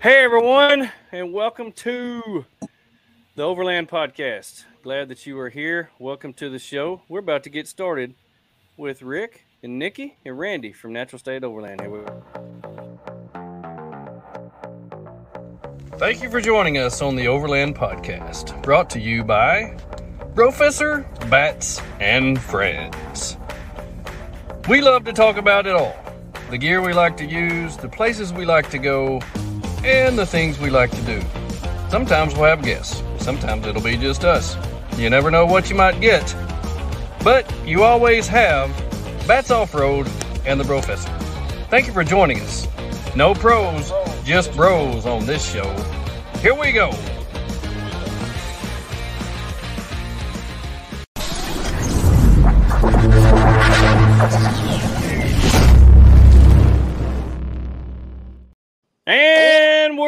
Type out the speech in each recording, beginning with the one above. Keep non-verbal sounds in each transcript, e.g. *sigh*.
Hey, everyone, and welcome to the Overland Podcast. Glad that you are here. Welcome to the show. We're about to get started with Rick and Nikki and Randy from Natural State Overland. Here we go. Thank you for joining us on the Overland Podcast, brought to you by Professor Bats and Friends. We love to talk about it all the gear we like to use, the places we like to go, and the things we like to do. Sometimes we'll have guests, sometimes it'll be just us. You never know what you might get, but you always have Bats Off Road and the Professor. Thank you for joining us. No pros, just bros on this show. Here we go.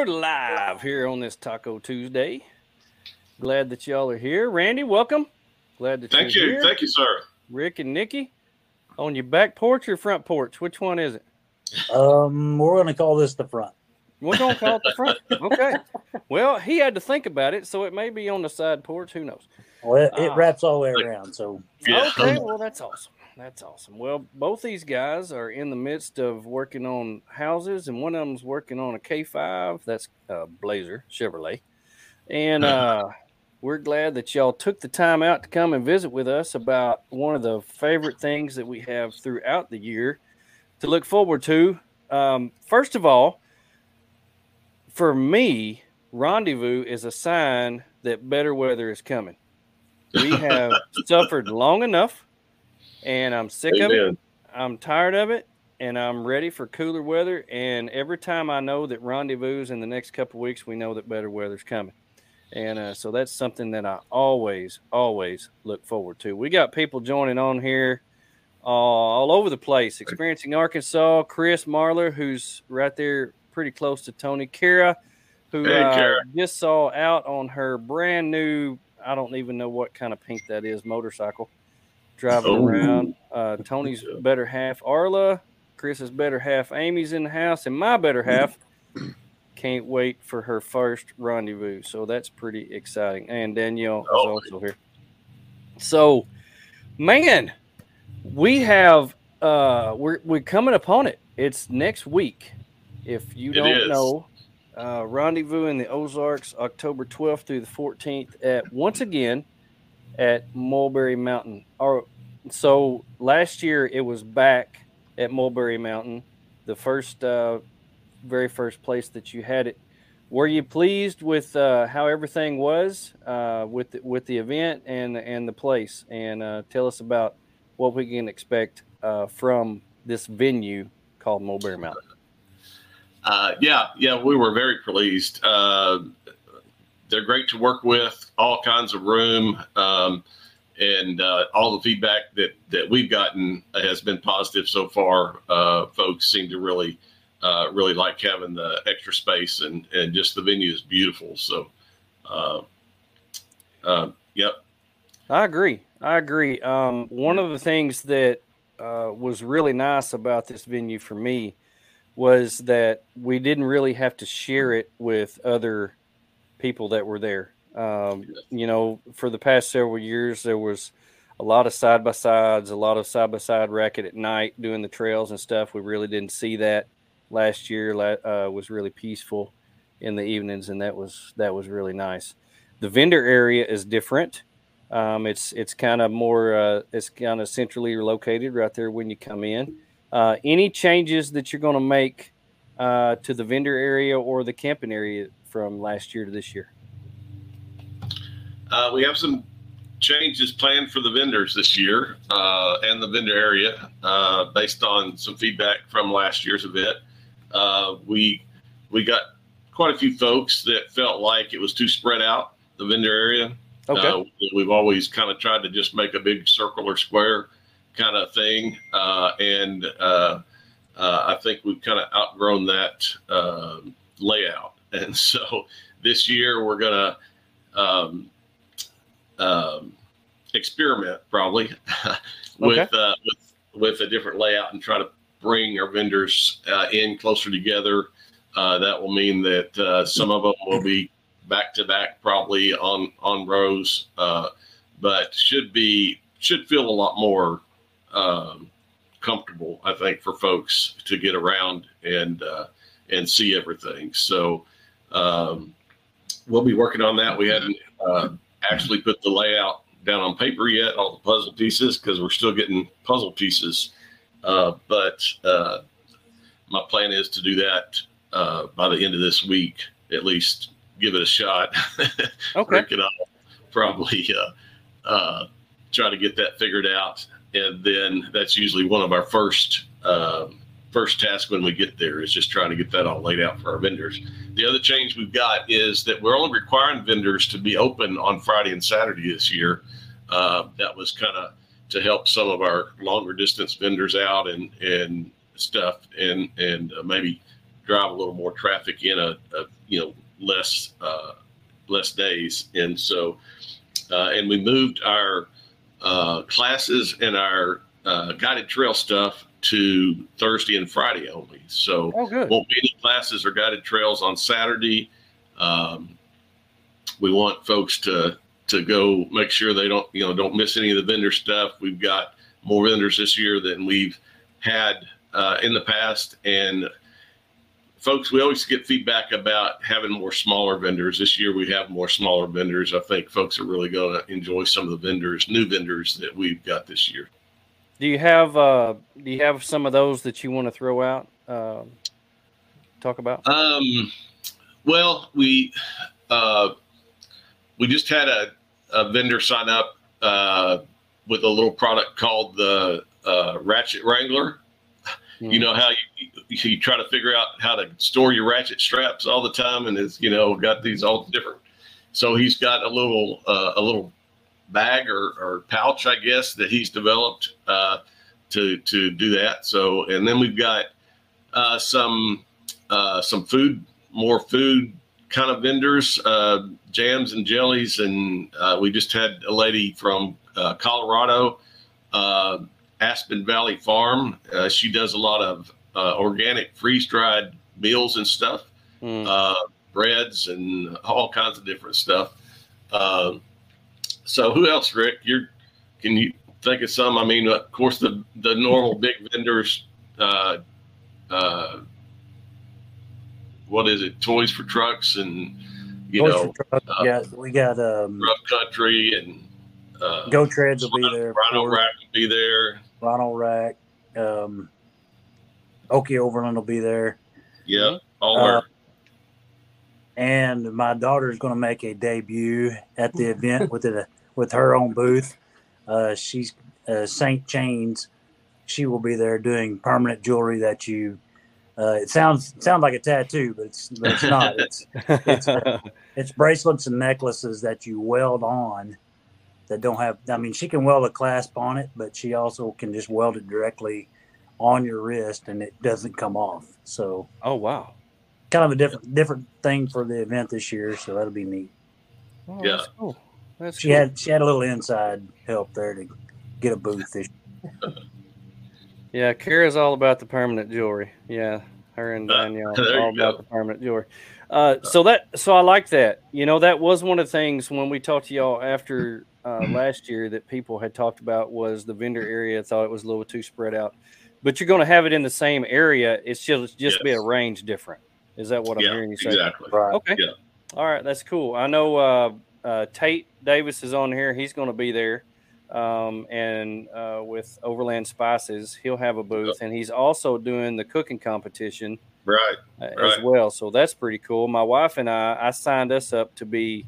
We're live here on this Taco Tuesday. Glad that y'all are here. Randy, welcome. Glad that Thank you're here. Thank you, sir. Rick and Nikki, on your back porch or front porch? Which one is it? Um, we're going to call this the front. We're gonna call it the front. *laughs* Okay. Well, he had to think about it, so it may be on the side porch. Who knows? Well, it, it Ah. wraps all the way around. So Yeah. Okay. Well, that's awesome. That's awesome. Well, both these guys are in the midst of working on houses, and one of them's working on a K5. That's uh, Blazer Chevrolet, and *laughs* uh, we're glad that y'all took the time out to come and visit with us about one of the favorite things that we have throughout the year to look forward to. Um, first of all, for me, rendezvous is a sign that better weather is coming. We *laughs* have suffered long enough, and I'm sick of it. I'm tired of it, and I'm ready for cooler weather. And every time I know that rendezvous in the next couple weeks, we know that better weather's coming. And uh, so that's something that I always, always look forward to. We got people joining on here uh, all over the place. Experiencing Arkansas, Chris Marler, who's right there pretty close to Tony. Kara, who Hey, uh, just saw out on her brand new, I don't even know what kind of pink that is, motorcycle driving Oh. around. Uh, Tony's better half, Arla. Chris's better half, Amy's in the house, and my better half can't wait for her first rendezvous. So that's pretty exciting. And Danielle is Oh. also here. So, man, we have uh we're we're coming upon it. It's next week. If you It don't is. know, uh rendezvous in the Ozarks October 12th through the 14th at once again at Mulberry Mountain. Or so last year it was back at Mulberry Mountain, the first uh very first place that you had it. Were you pleased with uh, how everything was uh, with the, with the event and and the place? And uh, tell us about what we can expect uh, from this venue called Mulberry Mountain. Uh, yeah, yeah, we were very pleased. They're great to work with, all kinds of room, um, and uh, all the feedback that that we've gotten has been positive so far. Uh, folks seem to really, uh, really like having the extra space, and and just the venue is beautiful. So, uh, uh, yep, I agree. I agree. Um, one of the things that was really nice about this venue for me was that we didn't really have to share it with other people that were there. Um, you know, for the past several years, there was a lot of side by sides, a lot of side by side racket at night doing the trails and stuff. We really didn't see that last year. Uh, was really peaceful in the evenings, and that was that was really nice. The vendor area is different. Um, it's it's kind of more uh, it's kind of centrally located right there when you come in. Uh, any changes that you're going to make uh, to the vendor area or the camping area from last year to this year? Uh, we have some changes planned for the vendors this year uh, and the vendor area uh, based on some feedback from last year's event. Uh, we we got quite a few folks that felt like it was too spread out the vendor area. Okay. Uh, we've always kind of tried to just make a big circle or square kind of thing, uh, and uh, uh, I think we've kind of outgrown that uh, layout. *laughs* And so this year we're gonna um, um, experiment probably *laughs* with, uh, with with a different layout and try to bring our vendors uh, in closer together Uh, that will mean that uh, some of them will be back to back, probably on on rows, uh, but should be should feel a lot more um, comfortable, I think, for folks to get around and uh, and see everything. So um, we'll be working on that. We hadn't uh, actually put the layout down on paper yet, all the puzzle pieces, because we're still getting puzzle pieces. Uh, but uh, my plan is to do that uh, by the end of this week, at least give it a shot. *laughs* Okay. Rick and I'll probably *laughs* uh, uh, try to get that figured out, and then that's usually one of our first um first task when we get there is just trying to get that all laid out for our vendors. The other change we've got is that we're only requiring vendors to be open on Friday and Saturday this year. Uh, that was kind of to help some of our longer distance vendors out and and stuff, and and uh, maybe drive a little more traffic in a, a you know less uh, less days. And so, uh, and we moved our uh, classes and our uh, guided trail stuff to Thursday and Friday only. So Oh, won't be any classes or guided trails on Saturday. Um, we want folks to to go make sure they don't you know don't miss any of the vendor stuff. We've got more vendors this year than we've had uh, in the past, and folks, we always get feedback about having more smaller vendors. This year we have more smaller vendors. I think folks are really going to enjoy some of the vendors, new vendors that we've got this year. Do you have uh, do you have some of those that you want to throw out? Um, talk about. Um, well, we uh, we just had a, a vendor sign up uh, with a little product called the uh, Ratchet Wrangler. You know how you, you try to figure out how to store your ratchet straps all the time, and it's you know got these all different. So he's got a little uh, a little bag or, or pouch, I guess, that he's developed uh, to to do that. So, and then we've got uh, some uh, some food, more food kind of vendors, uh, jams and jellies, and uh, we just had a lady from uh, Colorado, uh, Aspen Valley Farm. Uh, she does a lot of uh, organic freeze dried meals and stuff, Mm. uh, breads and all kinds of different stuff. So who else, Rick? You're can you think of some? I mean, of course, the the normal big vendors. Uh, uh, what is it? Toys for trucks and you Toys know, for Truck, uh, we got we got um, rough country and uh, Go Treads will be there. Rhino. Rack will be there. Ronald Rack, um, Okie Overland will be there, Yeah, all Uh, our and my daughter is going to make a debut at the event with it with her own booth. Uh, she's uh, Saint Chains. She will be there doing permanent jewelry that you. Uh, it sounds sounds like a tattoo, but it's but it's not. It's it's, it's bracelets and necklaces that you weld on that don't have i mean she can weld a clasp on it but she also can just weld it directly on your wrist and it doesn't come off so oh wow. Kind of a different different thing for the event this year so that'll be neat Oh, Yeah. That's cool. That's she cool. had she had a little inside help there to get a booth this *laughs* Yeah, Kara's all about the permanent jewelry. Yeah, her and Uh, Danielle there you all about go. the permanent jewelry. Uh, so that so I like that. You know, that was one of the things when we talked to y'all after uh, last year that people had talked about was the vendor area. Thought it was a little too spread out, but you're going to have it in the same area. It's just just be Yes. a range different. Is that what I'm yeah, hearing you say? exactly. right Okay. Yeah. All right, that's cool. I know uh, uh, Tate Davis is on here. He's going to be there, um, and uh, with Overland Spices, he'll have a booth, and he's also doing the cooking competition Right. uh, as Right. well. So that's pretty cool. My wife and I, I signed us up to be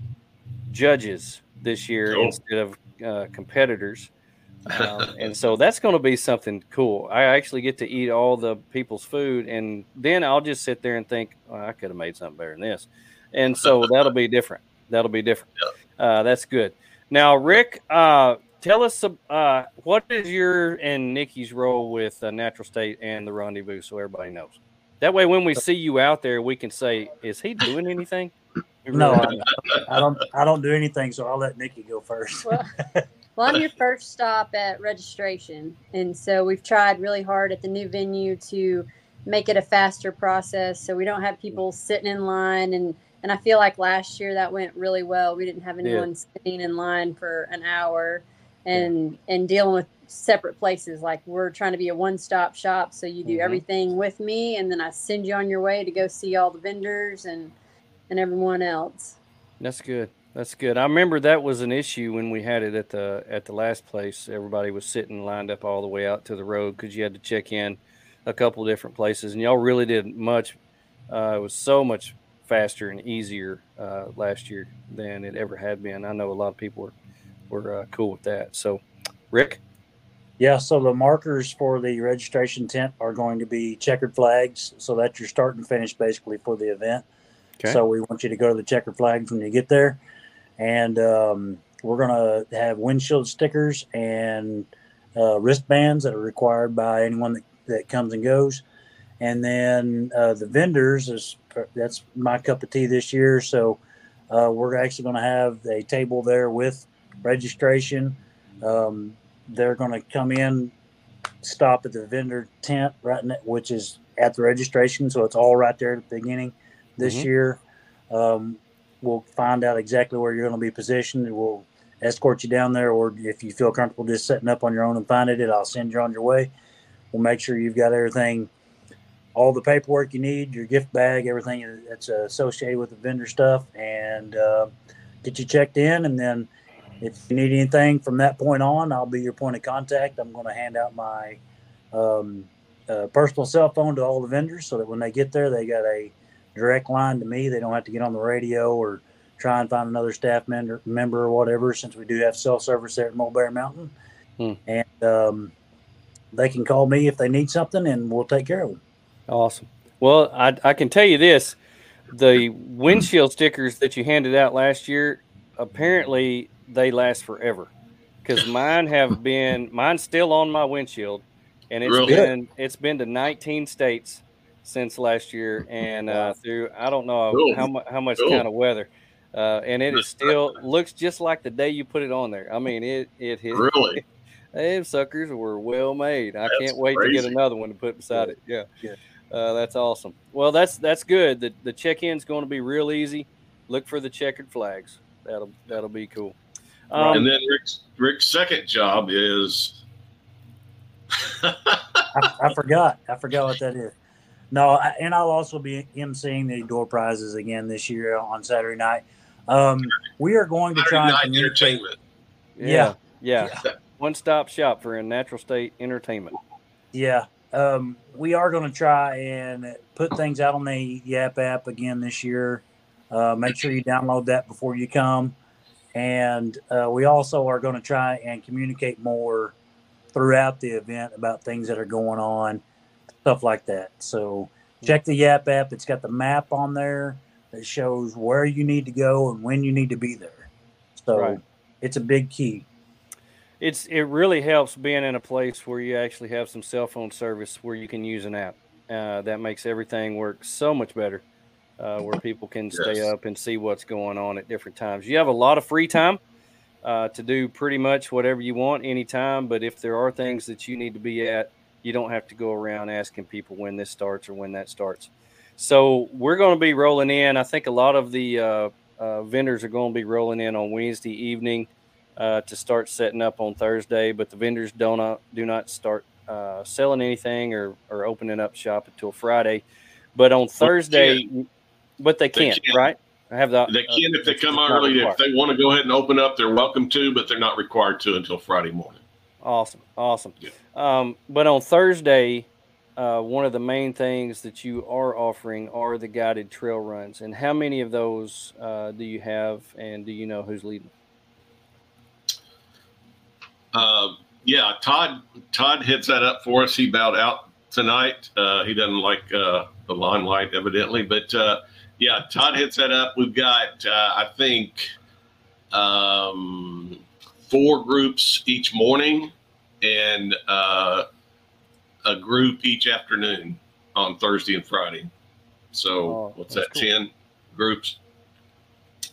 judges this year Cool. instead of uh, competitors. Um, and so that's going to be something cool. I actually get to eat all the people's food, and then I'll just sit there and think, oh, I could have made something better than this. And so that'll be different. That'll be different. Uh, that's good. Now, Rick, uh, tell us uh, what is your and Nikki's role with uh, Natural State and the Rendezvous, so everybody knows. That way, when we see you out there, we can say, "Is he doing anything?" No I, I don't i don't do anything so i'll let nikki go first Well, well, I'm your first stop at registration, and so we've tried really hard at the new venue to make it a faster process so we don't have people sitting in line and and I feel like last year that went really well. We didn't have anyone yeah. sitting in line for an hour and yeah. and dealing with separate places. Like we're trying to be a one-stop shop, so you do mm-hmm. everything with me, and then I send you on your way to go see all the vendors and and everyone else. That's good. That's good. I remember that was an issue when we had it at the at the last place. Everybody was sitting lined up all the way out to the road because you had to check in a couple different places, and y'all really did much. Uh, it was so much faster and easier uh, last year than it ever had been. I know a lot of people were were uh, cool with that. So, Rick. Yeah, so the markers for the registration tent are going to be checkered flags, so that's your start and finish basically for the event. Okay. So we want you to go to the checkered flags when you get there, and um, we're going to have windshield stickers and uh, wristbands that are required by anyone that, that comes and goes. And then uh, the vendors is that's my cup of tea this year. So uh, we're actually going to have a table there with registration. Um, they're going to come in, stop at the vendor tent, right, the, which is at the registration. So it's all right there at the beginning this mm-hmm. year. Um, we'll find out exactly where you're going to be positioned. We'll escort you down there, or if you feel comfortable just setting up on your own and finding it, I'll send you on your way. We'll make sure you've got everything all the paperwork you need, your gift bag, everything that's associated with the vendor stuff, and uh, get you checked in. And then if you need anything from that point on, I'll be your point of contact. I'm going to hand out my um, uh, personal cell phone to all the vendors so that when they get there, they got a direct line to me. They don't have to get on the radio or try and find another staff member, member or whatever, since we do have cell service there at Mulberry Mountain. Hmm. And um, they can call me if they need something, and we'll take care of them. Awesome. Well, I, I can tell you this the windshield stickers that you handed out last year, apparently they last forever. Because mine have been, mine's still on my windshield, and it's really? been it's been to 19 states since last year, and uh, through I don't know cool. how how much cool. kind of weather, uh, and it is still looks just like the day you put it on there. I mean, it it hit *laughs* really. Them suckers were well made. I That's can't wait crazy. to get another one to put beside it. Yeah. yeah. Uh, that's awesome. Well, that's that's good. The the check in's going to be real easy. Look for the checkered flags. That'll that'll be cool. Um, and then Rick's Rick's second job is. *laughs* I, I, forgot. I forgot what that is. No, I, and I'll also be emceeing the door prizes again this year on Saturday night. Um, we are going to Saturday try and communicate. Yeah, yeah. yeah. One stop shop for a natural state entertainment. Yeah, um, we are going to try and put things out on the Yapp app again this year. Uh, make sure you download that before you come. And uh, we also are going to try and communicate more throughout the event about things that are going on, stuff like that. So check the Yapp app. It's got the map on there that shows where you need to go and when you need to be there. So right. it's a big key it's it really helps being in a place where you actually have some cell phone service where you can use an app. Uh, that makes everything work so much better. Uh, where people can yes. stay up and see what's going on at different times. You have a lot of free time uh, to do pretty much whatever you want anytime. But if there are things that you need to be at, you don't have to go around asking people when this starts or when that starts. So we're going to be rolling in. I think a lot of the uh, uh, vendors are going to be rolling in on Wednesday evening uh, to start setting up on Thursday, but the vendors don't uh, do not start uh, selling anything or, or opening up shop until Friday. But on Thursday, they but they can't, they can. right? I have the. They can uh, if they come early. If they want to go ahead and open up, they're welcome to, but they're not required to until Friday morning. Awesome, awesome. Yeah. Um, but on Thursday, uh, one of the main things that you are offering are the guided trail runs. And how many of those uh, do you have, and do you know who's leading? Uh, yeah, Todd Todd hits that up for us. He bowed out tonight. Uh, he doesn't like uh, the limelight, evidently, but uh, yeah, Todd hits that up. We've got, uh, I think, um, four groups each morning and uh, a group each afternoon on Thursday and Friday. So oh, what's that? Cool. Ten groups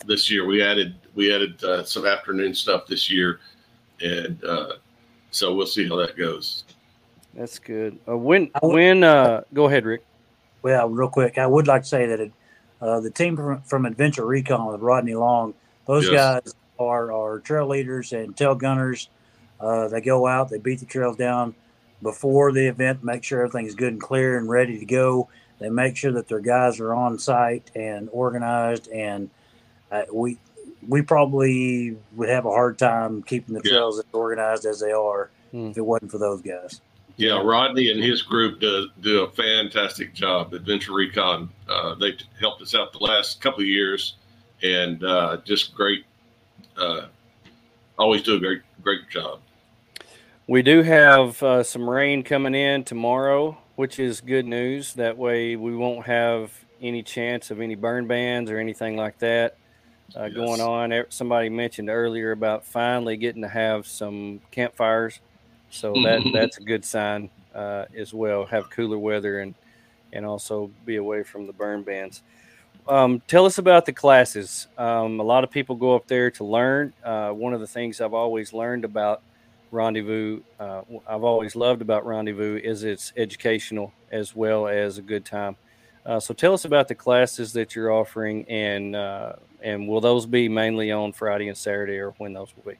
this year. We added we added uh, some afternoon stuff this year and uh, so we'll see how that goes. That's good. Uh, when when uh, go ahead, Rick. Well, real quick, I would like to say that it, uh, the team from, from Adventure Recon with Rodney Long, those yes. guys are are trail leaders and tail gunners. Uh, they go out, they beat the trails down before the event, make sure everything's good and clear and ready to go. They make sure that their guys are on site and organized. And uh, we we probably would have a hard time keeping the trails yeah. as organized as they are hmm. if it wasn't for those guys. Yeah, Rodney and his group do, do a fantastic job. Adventure Recon, uh, they've helped us out the last couple of years, and uh, just great. Uh, always do a great great job. We do have uh, some rain coming in tomorrow, which is good news. That way, we won't have any chance of any burn bans or anything like that uh, yes. going on. Somebody mentioned earlier about finally getting to have some campfires so *laughs* that that's a good sign uh, as well. Have cooler weather and and also be away from the burn bans. Um, tell us about the classes. Um, a lot of people go up there to learn. Uh, one of the things I've always learned about Rendezvous, uh, I've always loved about Rendezvous, is it's educational as well as a good time. Uh, so tell us about the classes that you're offering, and uh, and will those be mainly on Friday and Saturday, or when those will be?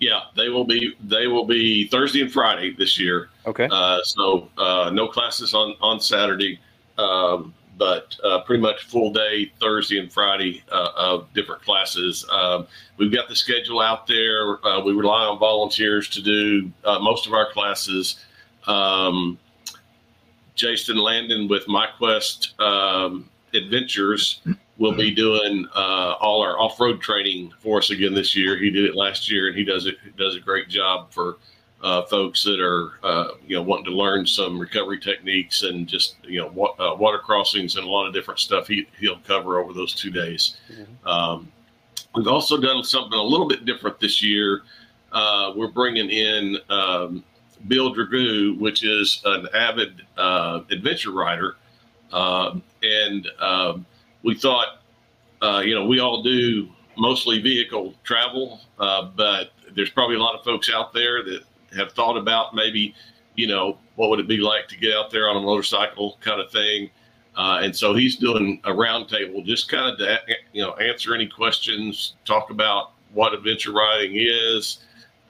Yeah, they will be. They will be Thursday and Friday this year. Okay. Uh, so uh, no classes on on Saturday, um, but uh, pretty much full day Thursday and Friday uh, of different classes. Um, we've got the schedule out there. Uh, we rely on volunteers to do uh, most of our classes. Um, Jason Landon with MyQuest um, Adventures will be doing uh, all our off-road training for us again this year. He did it last year, and he does it does a great job for uh, folks that are uh, you know wanting to learn some recovery techniques and just you know wa- uh, water crossings and a lot of different stuff. He he'll cover over those two days. Mm-hmm. Um, we've also done something a little bit different this year. Uh, we're bringing in um, Bill Dragoo, which is an avid uh, adventure rider, um, and um, we thought, uh, you know, we all do mostly vehicle travel, uh, but there's probably a lot of folks out there that have thought about maybe, you know, what would it be like to get out there on a motorcycle kind of thing. Uh, and so he's doing a roundtable, just kind of to, you know, answer any questions, talk about what adventure riding is,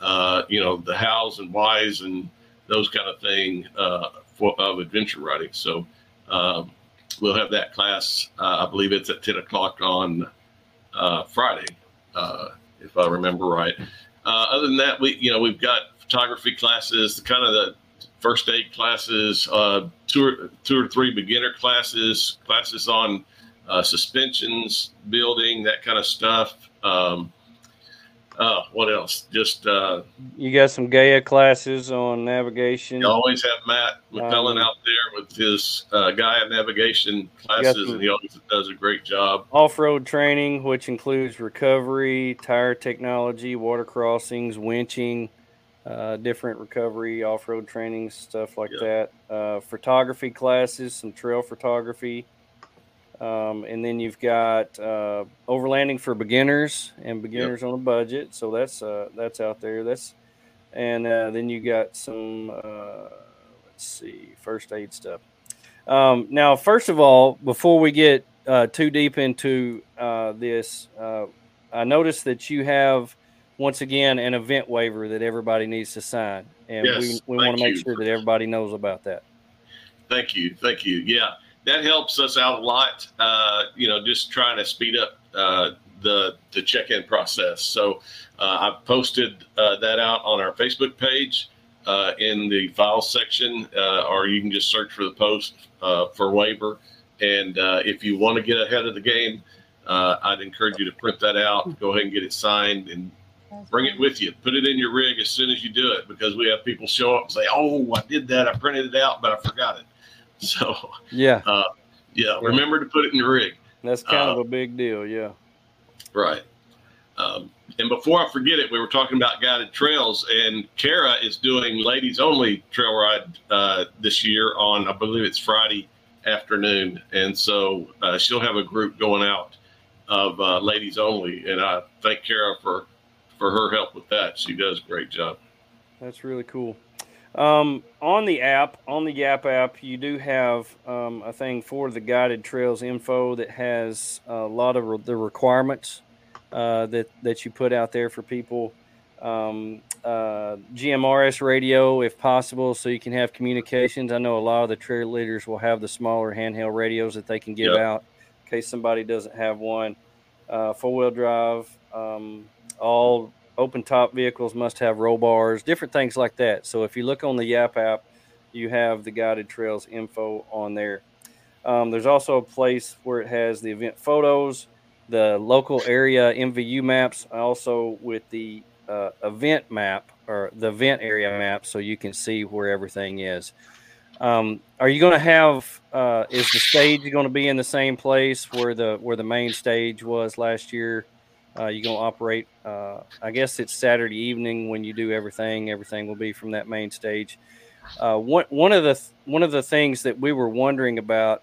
uh, you know, the hows and whys and those kind of thing uh, for, of adventure riding. So, um, we'll have that class. Uh, I believe it's at 10 o'clock on uh, Friday, uh, if I remember right. Other than that, we you know we've got photography classes, the kind of the first aid classes, uh, two or two or three beginner classes, classes on uh, suspensions, building, that kind of stuff. Um, uh, what else? Just uh, you got some Gaia classes on navigation. You always have Matt McCullen um, out there with his uh, Gaia navigation classes, and he always does a great job. Off-road training, which includes recovery, tire technology, water crossings, winching, uh, different recovery, off-road training, stuff like that. Uh, photography classes, some trail photography. Um, and then you've got uh, overlanding for beginners and beginners yep. on a budget. So that's uh, that's out there. That's and uh, then you got some uh, let's see first aid stuff. Um, now, first of all, before we get uh, too deep into uh, this, I noticed that you have once again an event waiver that everybody needs to sign, and yes, we, we want to make sure that everybody knows about that. Thank you, thank you. Yeah that helps us out a lot. Uh, you know, just trying to speed up uh, the the check in process. So uh, I've posted uh, that out on our Facebook page uh, in the files section, uh, or you can just search for the post for waiver. And if you want to get ahead of the game, I'd encourage you to print that out, go ahead and get it signed, and bring it with you. Put it in your rig as soon as you do it, because we have people show up and say, "Oh, I did that. I printed it out, but I forgot it." *laughs* So yeah, uh, yeah. Remember to put it in your rig. That's kind uh, of a big deal. Yeah. Right. Um, and before I forget it, we were talking about guided trails, and Kara is doing ladies only trail ride uh, this year on, I believe it's Friday afternoon, and so uh, she'll have a group going out of uh, ladies only, and I thank Kara for for her help with that. She does a great job. That's really cool. Um, on the app, on the Yapp app, you do have um, a thing for the guided trails info that has a lot of re- the requirements uh, that that you put out there for people. Um, uh, GMRS radio, if possible, so you can have communications. I know a lot of the trail leaders will have the smaller handheld radios that they can give Yep. out in case somebody doesn't have one. Uh, Four wheel drive, um, all open top vehicles must have roll bars, different things like that. So if you look on the Yapp app, you have the guided trails info on there. Um, there's also a place where it has the event photos, the local area MVU maps, also with the uh, event map or the event area map, so you can see where everything is. Um, are you going to have? Uh, is the stage going to be in the same place where the where the main stage was last year? Uh, you going to operate? Uh, I guess it's Saturday evening when you do everything. Everything will be from that main stage. Uh, one one of the th- one of the things that we were wondering about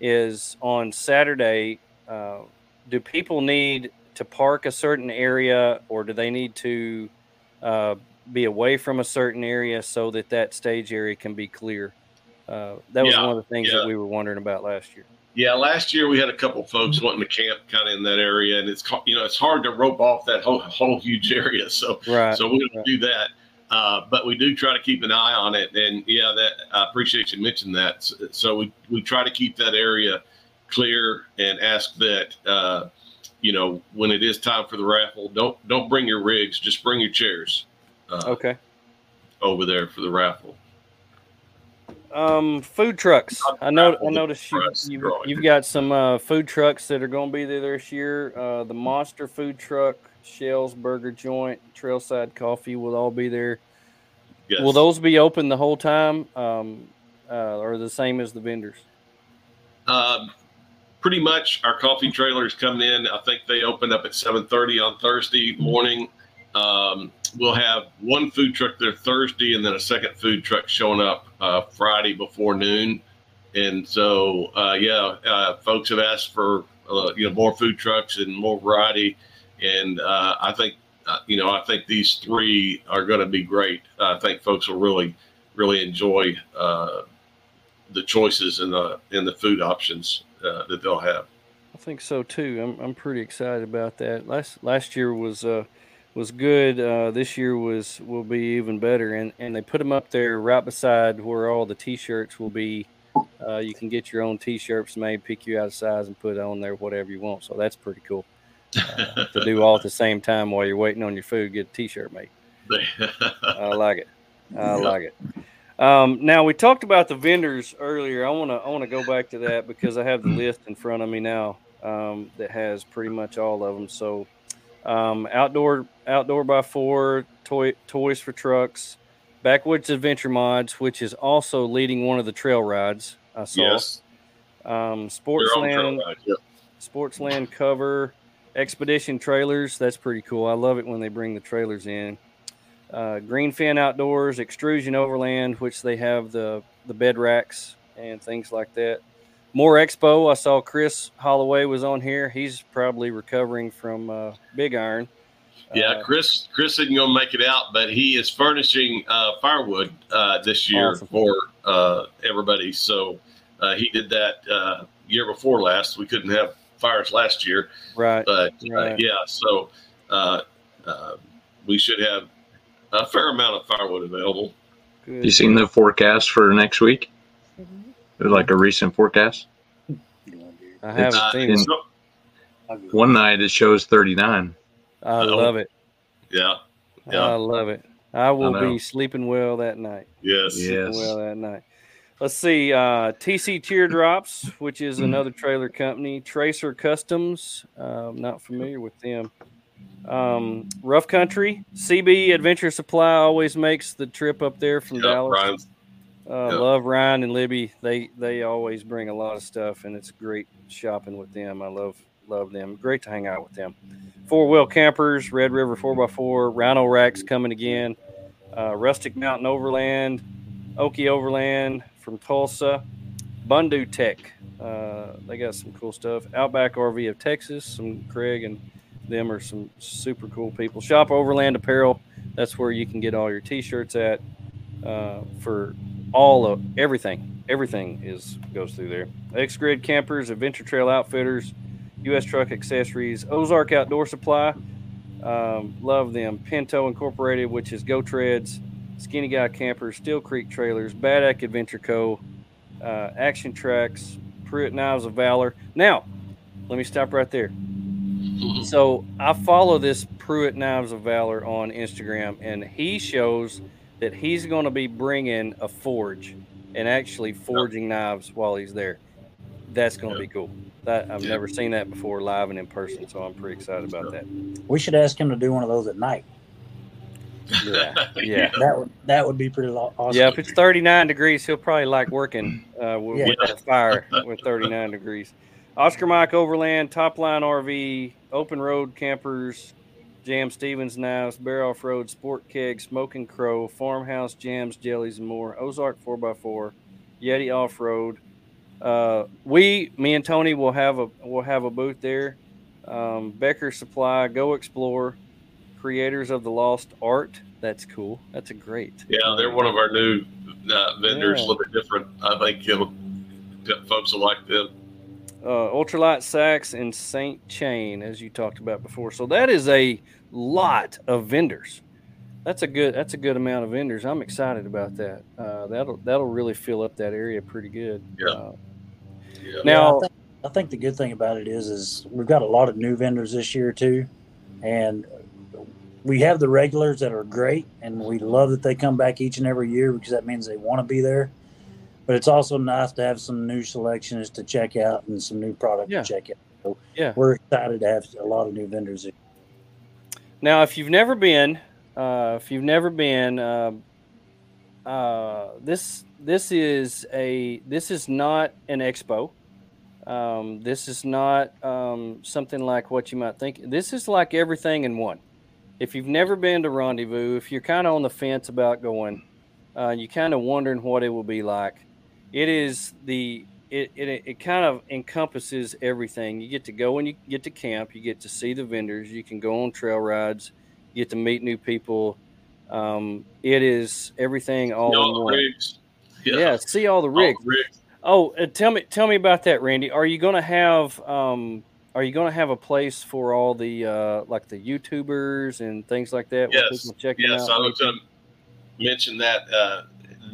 is on Saturday. Uh, do people need to park a certain area, or do they need to uh, be away from a certain area so that that stage area can be clear? Uh, that was Yeah, one of the things yeah. that we were wondering about last year. Yeah, last year we had a couple folks wanting to camp kind of in that area, and it's you know it's hard to rope off that whole whole huge *laughs* area. So Right. so we don't right. do that, uh, but we do try to keep an eye on it. And yeah, that I appreciate you mentioning that. So, so we we try to keep that area clear and ask that uh, you know when it is time for the raffle, don't don't bring your rigs, just bring your chairs uh, Okay. over there for the raffle. Um, food trucks. I know. I noticed you. You've you've got some uh, food trucks that are going to be there this year. Uh, the Monster Food Truck, Shell's Burger Joint, Trailside Coffee will all be there. Yes. Will those be open the whole time, um, uh, or the same as the vendors? Um, pretty much our coffee trailers is coming in. I think they open up at 7:30 on Thursday morning. Um, we'll have one food truck there Thursday, and then a second food truck showing up uh, Friday before noon. And so, uh, yeah, uh, folks have asked for uh, you know more food trucks and more variety. And uh, I think uh, you know I think these three are going to be great. I think folks will really really enjoy the choices and the and the food options that they'll have. I think so too. I'm I'm pretty excited about that. Last last year was was good. Uh, this year was will be even better, and and they put them up there right beside where all the T-shirts will be. Uh, you can get your own T-shirts made, pick you out a size, and put on there whatever you want. So that's pretty cool uh, to do all at the same time while you're waiting on your food. Get a T-shirt made. *laughs* I like it. I Yeah. like it. Um, now we talked about the vendors earlier. I want to I want to go back to that because I have the list in front of me now um, that has pretty much all of them. So um, outdoor outdoor by four toy toys for trucks, backwoods adventure mods, which is also leading one of the trail rides. I saw. yes, Um, Sportsland yeah. Sportsland cover, Expedition trailers. That's pretty cool. I love it when they bring the trailers in. Uh, Greenfin Outdoors, Xtrusion Overland, which they have the the bed racks and things like that. More Expo. I saw Chris Holloway was on here. He's probably recovering from uh, Big Iron. Yeah, Uh, Chris Chris isn't going to make it out, but he is furnishing uh, firewood uh, this year Awesome. for uh, everybody. So uh, he did that uh, year before last. We couldn't have fires last year, right. but uh, Right. yeah. So uh, uh, we should have a fair amount of firewood available. Good. You seen the forecast for next week? Mhm. Like a recent forecast. I haven't Uh, seen it. so- One night it shows 39. I love it. yeah. I love it. I will know. be sleeping well that night. Yes. Yeah. Yes. well that night. Let's see. Uh, TC Teardrops, which is another trailer company. Tracer Customs. Uh, I'm not familiar with them. Um, Rough Country. CB Adventure Supply always makes the trip up there from Yeah, Dallas. Ryan's- Uh, Yeah. Love Ryan and Libby. They they always bring a lot of stuff, and it's great shopping with them. I love love them. Great to hang out with them. Four wheel campers, Red River 4x4, Rhino Racks coming again, uh, Rustic Mountain Overland, Okie Overland from Tulsa, Bundu Tech. Uh, they got some cool stuff. Outback RV of Texas, some Craig and them are some super cool people. Shop Overland Apparel. That's where you can get all your t-shirts at. uh, for all of everything. Everything is goes through there. X Grid Campers, Adventure Trail Outfitters, U.S. Truck Accessories, Ozark Outdoor Supply. Um, love them. Pinto Incorporated, which is Go Treads, Skinny Guy Campers, Steel Creek Trailers, Bad Ack Adventure Co., uh, Action Tracks, Pruitt Knives of Valor. Now, let me stop right there. *laughs* So I follow this Pruitt Knives of Valor on Instagram, and he shows that he's going to be bringing a forge and actually forging knives while he's there. That's going to be cool. That I've never seen that before live and in person, so I'm pretty excited about that. We should ask him to do one of those at night. Yeah, *laughs* yeah. That would that would be pretty awesome. Yeah, if it's 39 degrees, he'll probably like working uh, with, Yeah. with a fire with 39 degrees. Oscar Mike Overland, Top Line RV, Open Road Campers, Jam Stevens Knives, Bear Off Road, Sport Keg, Smoking Crow, Farmhouse Jams, Jellies, and more. Ozark 4x4, Yeti Off Road. Uh, we, me and Tony, will have a will have a booth there. Um, Becker Supply, Go Explore, Creators of the Lost Art. That's cool. That's a great. Yeah, they're one of our new uh, vendors, Yeah. a little bit different. I think folks will like them. uh, ultralight sacks and Saint Chain, as you talked about before. So that is a lot of vendors. That's a good. That's a good amount of vendors. I'm excited about that. Uh, that'll that'll really fill up that area pretty good. Yeah. Uh, Yeah. now, I think, I think the good thing about it is, is we've got a lot of new vendors this year too, and we have the regulars that are great, and we love that they come back each and every year because that means they want to be there. But it's also nice to have some new selections to check out and some new product Yeah. to check out. So Yeah. we're excited to have a lot of new vendors. Now, if you've never been, uh, if you've never been, uh, uh, this this is a this is not an expo. Um, this is not um, something like what you might think. This is like everything in one. If you've never been to Rendezvous, if you're kind of on the fence about going, uh, you kind of wondering what it will be like. It is the it, it it kind of encompasses everything. You get to go and you get to camp. You get to see the vendors. You can go on trail rides. You get to meet new people. Um, it is everything all in the one. rigs. Yeah. see all the all rigs. the rigs. Oh, uh, tell me, tell me about that, Randy. Are you going to have, um, are you going to have a place for all the uh, like the YouTubers and things like that? Yes, Yes, out? I was going to mention that. Uh,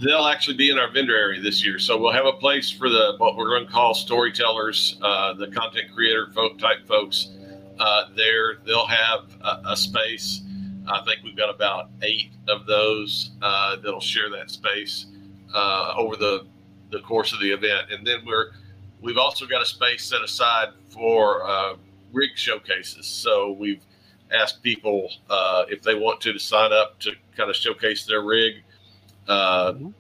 they'll actually be in our vendor area this year, so we'll have a place for the what we're going to call storytellers, uh, the content creator folk type folks. Uh, there, they'll have a, a space. I think we've got about eight of those uh, that'll share that space uh, over the the course of the event, and then we're we've also got a space set aside for uh, rig showcases. So we've asked people uh, if they want to to sign up to kind of showcase their rig. Uh, Mhm.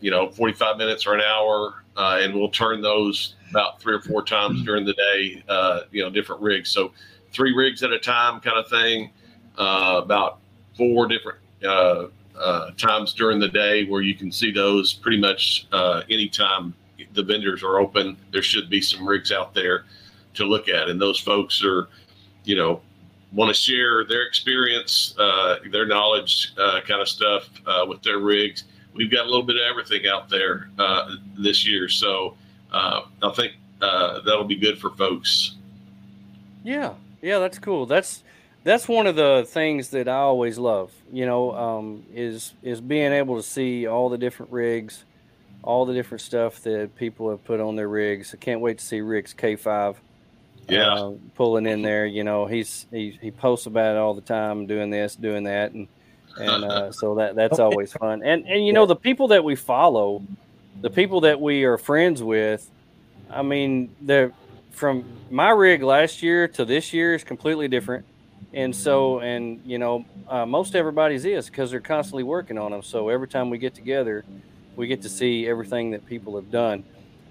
You know, 45 minutes or an hour, uh, and we'll turn those about three or four times during the day. Uh, you know, different rigs. So three rigs at a time, kind of thing. Uh, about four different uh, uh, times during the day where you can see those pretty much uh, anytime the vendors are open. There should be some rigs out there to look at, and those folks are, you know, want to share their experience, uh, their knowledge, uh, kind of stuff uh, with their rigs. We've got a little bit of everything out there uh, this year, so uh, I think uh, that'll be good for folks. Yeah, yeah, that's cool. That's that's one of the things that I always love. You know, um, is is being able to see all the different rigs, all the different stuff that people have put on their rigs. I can't wait to see Rick's K five. Yeah. uh, pulling in there. You know, he's he, he posts about it all the time, doing this, doing that, and and uh, so that that's always fun. And and you know, the people that we follow, the people that we are friends with, I mean, they're from my rig last year to this year is completely different. And so, and you know, uh, most everybody's is because they're constantly working on them. So every time we get together, we get to see everything that people have done.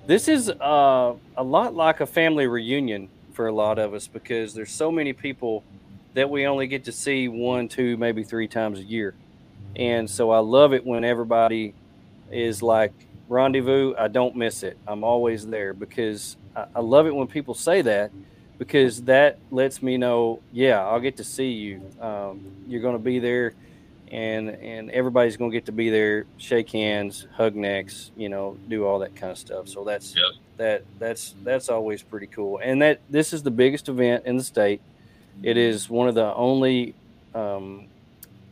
This is uh, a lot like a family reunion for a lot of us because there's so many people that we only get to see one, two, maybe three times a year. And so I love it when everybody is like, rendezvous, I don't miss it. I'm always there because I, love it when people say that because that lets me know, yeah, I'll get to see you. Um, you're going to be there. and and everybody's going to get to be there, shake hands, hug necks, you know, do all that kind of stuff. So that's Yep. That that's that's always pretty cool. And that this is the biggest event in the state. It is one of the only um,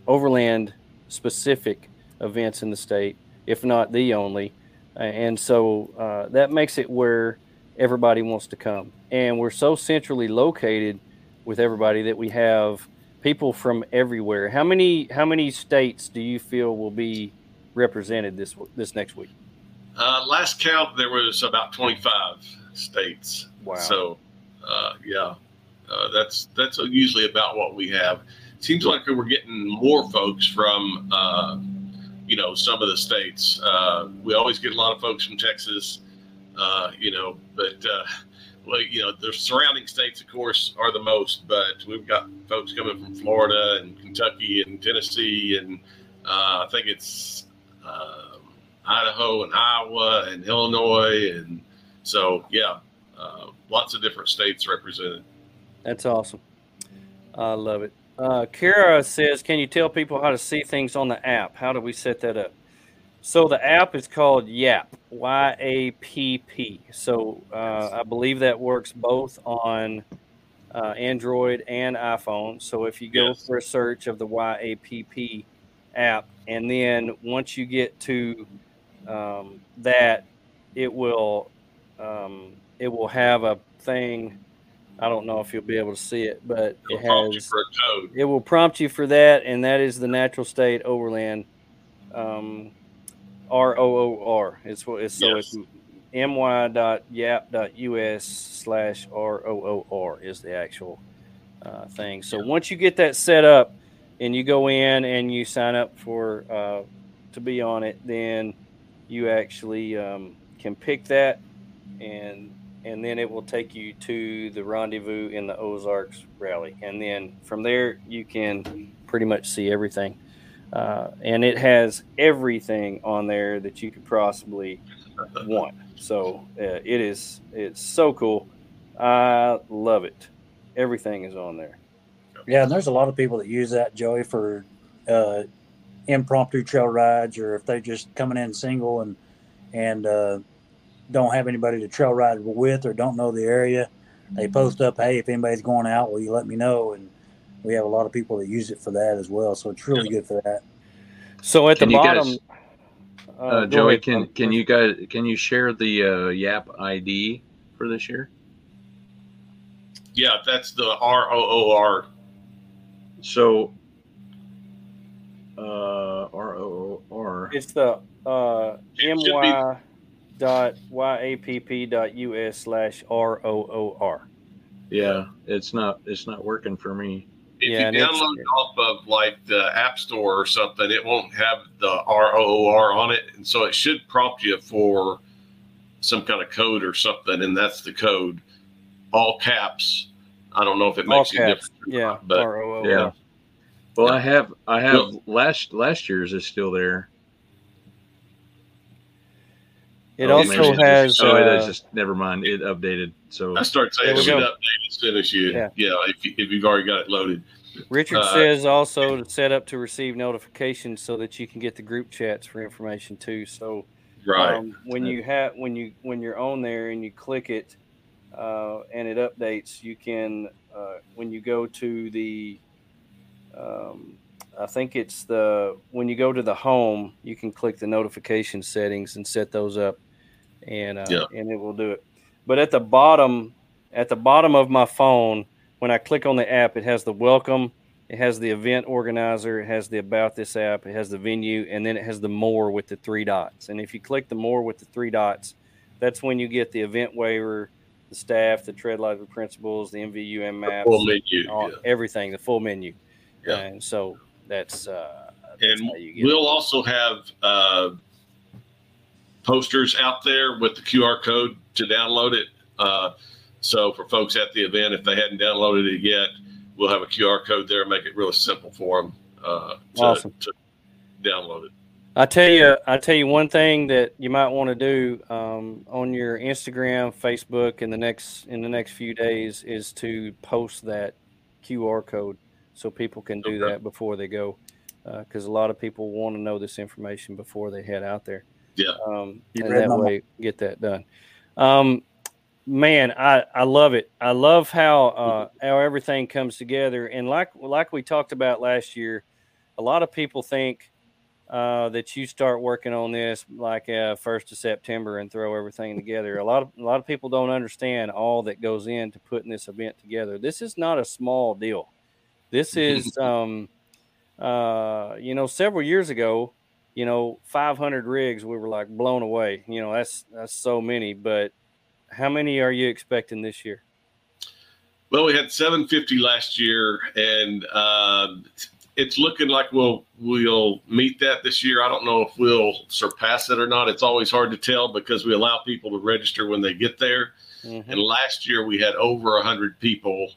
overland specific events in the state, if not the only. And so uh, that makes it where everybody wants to come. And we're so centrally located with everybody that we have people from everywhere. How many how many states do you feel will be represented this this next week? Uh, last count, there was about 25 states. Wow. So, uh, yeah, uh, that's that's usually about what we have. Seems like we're getting more folks from, uh, you know, some of the states. Uh, we always get a lot of folks from Texas, uh, you know, but uh, well, you know, the surrounding states, of course, are the most. But we've got folks coming from Florida and Kentucky and Tennessee, and uh, I think it's. Um, Idaho and Iowa and Illinois, and so yeah, uh, lots of different states represented. That's awesome. I love it. Uh, Kara says, "Can you tell people how to see things on the app? How do we set that up?" So the app is called Yapp, Y A P P. So uh, I believe that works both on uh, Android and iPhone. So if you go Yes. for a search of the YAPP app, and then once you get to um, that, it will um, it will have a thing. I don't know if you'll be able to see it, but It'll it prompt you has it will prompt you for that, and that is the natural state overland. Um, R O O R. It's what it's so it's my.yapp.us slash R O O R is the actual uh, thing. So once you get that set up and you go in and you sign up for uh, to be on it, then you actually um, can pick that and and then it will take you to the rendezvous in the Ozarks rally, and then from there you can pretty much see everything. Uh, and it has everything on there that you could possibly want. So uh, it is it's so cool. I love it. Everything is on there. Yeah, and there's a lot of people that use that, Joey, for uh, impromptu trail rides, or if they're just coming in single and and uh, don't have anybody to trail ride with, or don't know the area. They post up, "Hey, if anybody's going out, will you let me know?" And we have a lot of people that use it for that as well. So it's really good for that. So at Can the bottom, guys- uh, Uh, Joey, ahead. can can you guys can you share the uh, Yapp ID for this year? Yeah, that's the R O O R. So, uh, R O O R. It's the uh, It should be- my dot yapp dot us slash r o o r. Yeah, it's not it's not working for me. If Yeah, you download it off of like the App Store or something, it won't have the R O O R on it, and so it should prompt you for some kind of code or something, and that's the code, all caps. I don't know if it makes any difference. Yeah, not, but R O O R. Yeah. Well, I have I have Well- last last year's is still there. It Oh, also maybe has. Just, oh, it is uh, just never mind. It updated. So I start saying There we it should go. update as soon as you, Yeah. yeah, if, you, if you've already got it loaded. Richard Uh, says also to set up to receive notifications so that you can get the group chats for information too. So Right. um, when you have when you when you're on there and you click it uh, and it updates, you can uh, when you go to the um, I think it's the when you go to the home, you can click the notification settings and set those up, and uh, Yeah. and it will do it. But at the bottom, at the bottom of my phone, when I click on the app, it has the welcome, it has the event organizer, it has the about this app, it has the venue, and then it has the more with the three dots. And if you click the more with the three dots, that's when you get the event waiver, the staff, the Tread Lightly principles, the MVUM maps, Full menu. all- yeah. everything, the full menu. Yeah. And so that's uh, that's And get it. we'll also have uh, posters out there with the QR code to download it. Uh, so for folks at the event, if they hadn't downloaded it yet, we'll have a QR code there, make it really simple for them uh, to, Awesome. to download it. I tell you, I tell you one thing that you might want to do um, on your Instagram, Facebook, in the next in the next few days is to post that QR code so people can do Okay. that before they go. because uh, a lot of people want to know this information before they head out there. Yeah, um, and that way get that done. Um, man, I, I love it. I love how uh, how everything comes together. And like like we talked about last year, a lot of people think uh, that you start working on this like uh, first of September and throw everything together. A lot of a lot of people don't understand all that goes into putting this event together. This is not a small deal. This is, *laughs* um, uh, you know, several years ago, you know, 500 rigs, we were like blown away. You know, that's that's so many. But how many are you expecting this year? Well, we had 750 last year, and uh, it's looking like we'll we'll meet that this year. I don't know if we'll surpass it or not. It's always hard to tell because we allow people to register when they get there. Mm-hmm. And last year we had over hundred people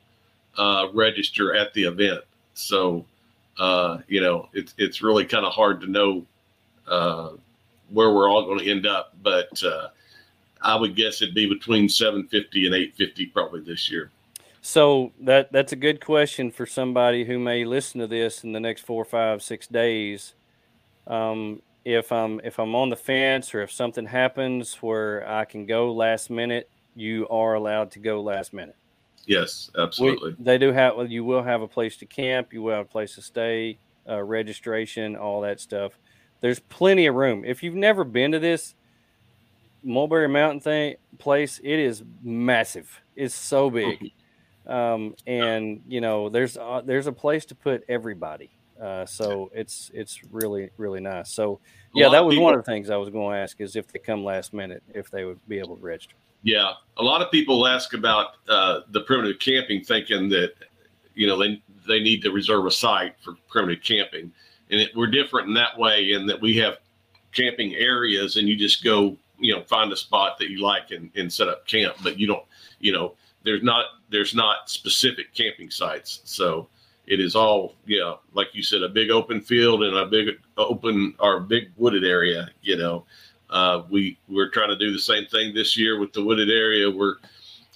uh, register at the event. So uh, you know it's it's really kind of hard to know uh, where we're all going to end up. But uh, I would guess it'd be between 750 and 850 probably this year. So that that's a good question for somebody who may listen to this in the next four, five, six days. Um, if I'm if I'm on the fence or if something happens where I can go last minute, you are allowed to go last minute. Yes, absolutely. We, they do have. You will have a place to camp. You will have a place to stay. Uh, registration, all that stuff. There's plenty of room. If you've never been to this Mulberry Mountain thing place, it is massive. It's so big. *laughs* um, and you know there's uh, there's a place to put everybody. Uh, so it's it's really really nice. So yeah, that was people, one of the things I was going to ask is if they come last minute, if they would be able to register. Yeah, a lot of people ask about uh, the primitive camping, thinking that you know they they need to reserve a site for primitive camping, and it, we're different in that way in that we have camping areas, and you just go you know find a spot that you like and, and set up camp, but you don't you know there's not there's not specific camping sites. So it is all yeah, like you said, a big open field and a big open or big wooded area. You know, uh, we we're trying to do the same thing this year with the wooded area. We're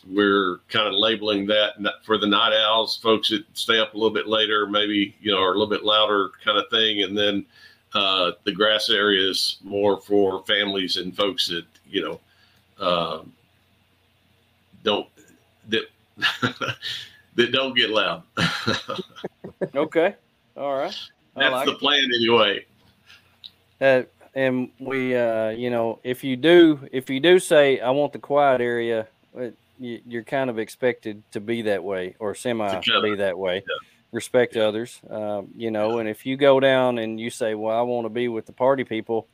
we're kind of labeling that for the night owls, folks that stay up a little bit later, maybe you know, or a little bit louder kind of thing, and then uh, the grass area is more for families and folks that you know uh, don't that *laughs* that don't get loud. *laughs* okay. All right. That's like the plan it. anyway. Uh, and we, uh, you know, if you do, if you do say, I want the quiet area, you're kind of expected to be that way or semi be that way. Yeah. Respect yeah. others, um, you know, and if you go down and you say, well, I want to be with the party people,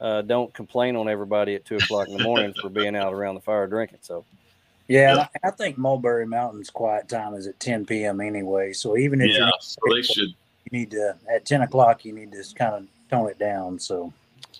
uh, don't complain on everybody at two o'clock in the morning for being out *laughs* around the fire drinking. So, yeah, yeah. I think Mulberry Mountain's quiet time is at 10 p.m. anyway. So even if yeah, so they should. You need to at 10 o'clock. You need to kind of tone it down. So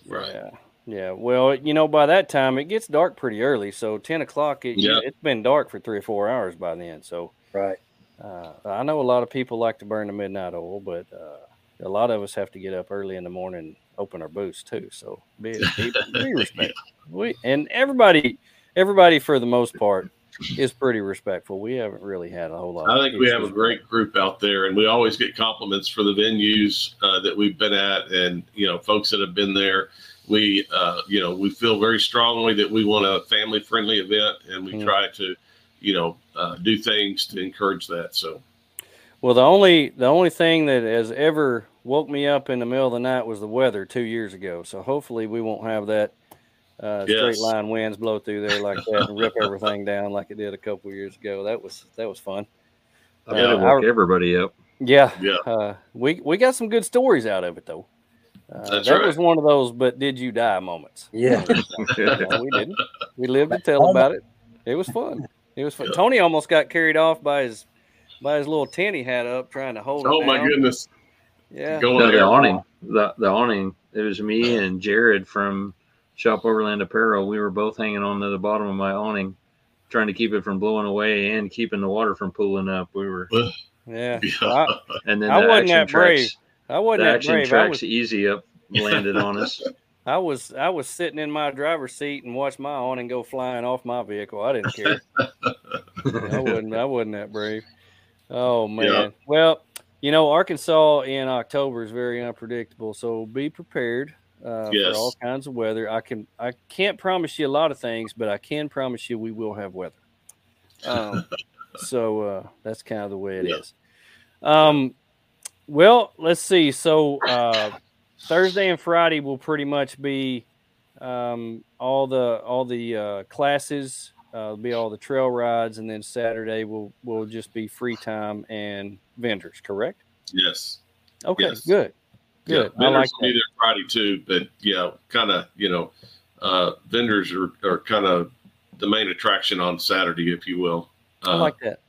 right. Yeah. Yeah. Well, you know, by that time it gets dark pretty early. So 10 o'clock, it, yeah. it's been dark for three or four hours by then. So right. Uh, I know a lot of people like to burn the midnight oil, but uh, a lot of us have to get up early in the morning, open our booths too. So be, be, be *laughs* respectful. We and everybody, everybody for the most part is pretty respectful. We haven't really had a whole lot. I think we have a great group out there, and we always get compliments for the venues uh, that we've been at, and you know, folks that have been there. We, uh, you know, we feel very strongly that we want a family-friendly event, and we mm. try to, you know, uh, do things to encourage that. So, well, the only the only thing that has ever woke me up in the middle of the night was the weather two years ago. So hopefully we won't have that uh, yes. straight line winds blow through there like that and rip everything down like it did a couple years ago. That was that was fun. I bet uh, it woke everybody up. Yeah, yeah. Uh, we we got some good stories out of it though. Uh, that right. was one of those, but did you die moments? Yeah, *laughs* no, we didn't. We lived to tell about it. It was fun. It was fun. Yeah. Tony almost got carried off by his by his little tent he had up trying to hold. Oh my goodness! Yeah, no, the awning, the the awning. It was me and Jared from Shop Overland Apparel, we were both hanging on to the bottom of my awning, trying to keep it from blowing away and keeping the water from pooling up. We were, yeah. I, *laughs* and then I the wasn't that brave. Tracks, I wasn't the that action brave. tracks was, easy up landed on us. *laughs* I was I was sitting in my driver's seat and watched my awning go flying off my vehicle. I didn't care. *laughs* I wasn't I wasn't that brave. Oh man. Yeah. Well, You know, Arkansas in October is very unpredictable, so be prepared uh, Yes. for all kinds of weather. I can I can't promise you a lot of things, but I can promise you we will have weather. Um, *laughs* so uh, that's kind of the way it Yeah. is. Um, well, let's see. So uh, Thursday and Friday will pretty much be um, all the all the uh, classes, uh, be all the trail rides, and then Saturday will will just be free time and vendors. Correct? Yes. Okay, Yes. good, good. Yeah, I like vendors will be there Friday too, but yeah, kind of you know, uh, vendors are, are kind of the main attraction on Saturday, if you will. Uh, I like that.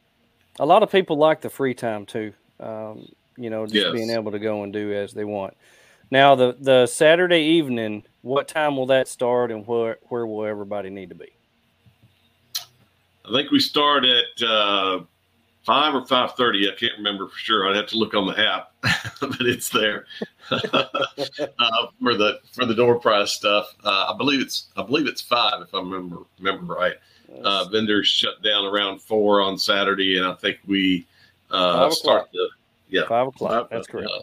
A lot of people like the free time too. Um, you know, just Yes. being able to go and do as they want. Now, the the Saturday evening, what time will that start, and where where will everybody need to be? I think we start at uh, five or five thirty. I can't remember for sure. I'd have to look on the app, *laughs* but it's there *laughs* uh, for the for the door prize stuff. Uh, I believe it's I believe it's five if I remember remember right. Uh, vendors shut down around four on Saturday, and I think we uh, start the yeah Five o'clock. Five, That's correct. uh,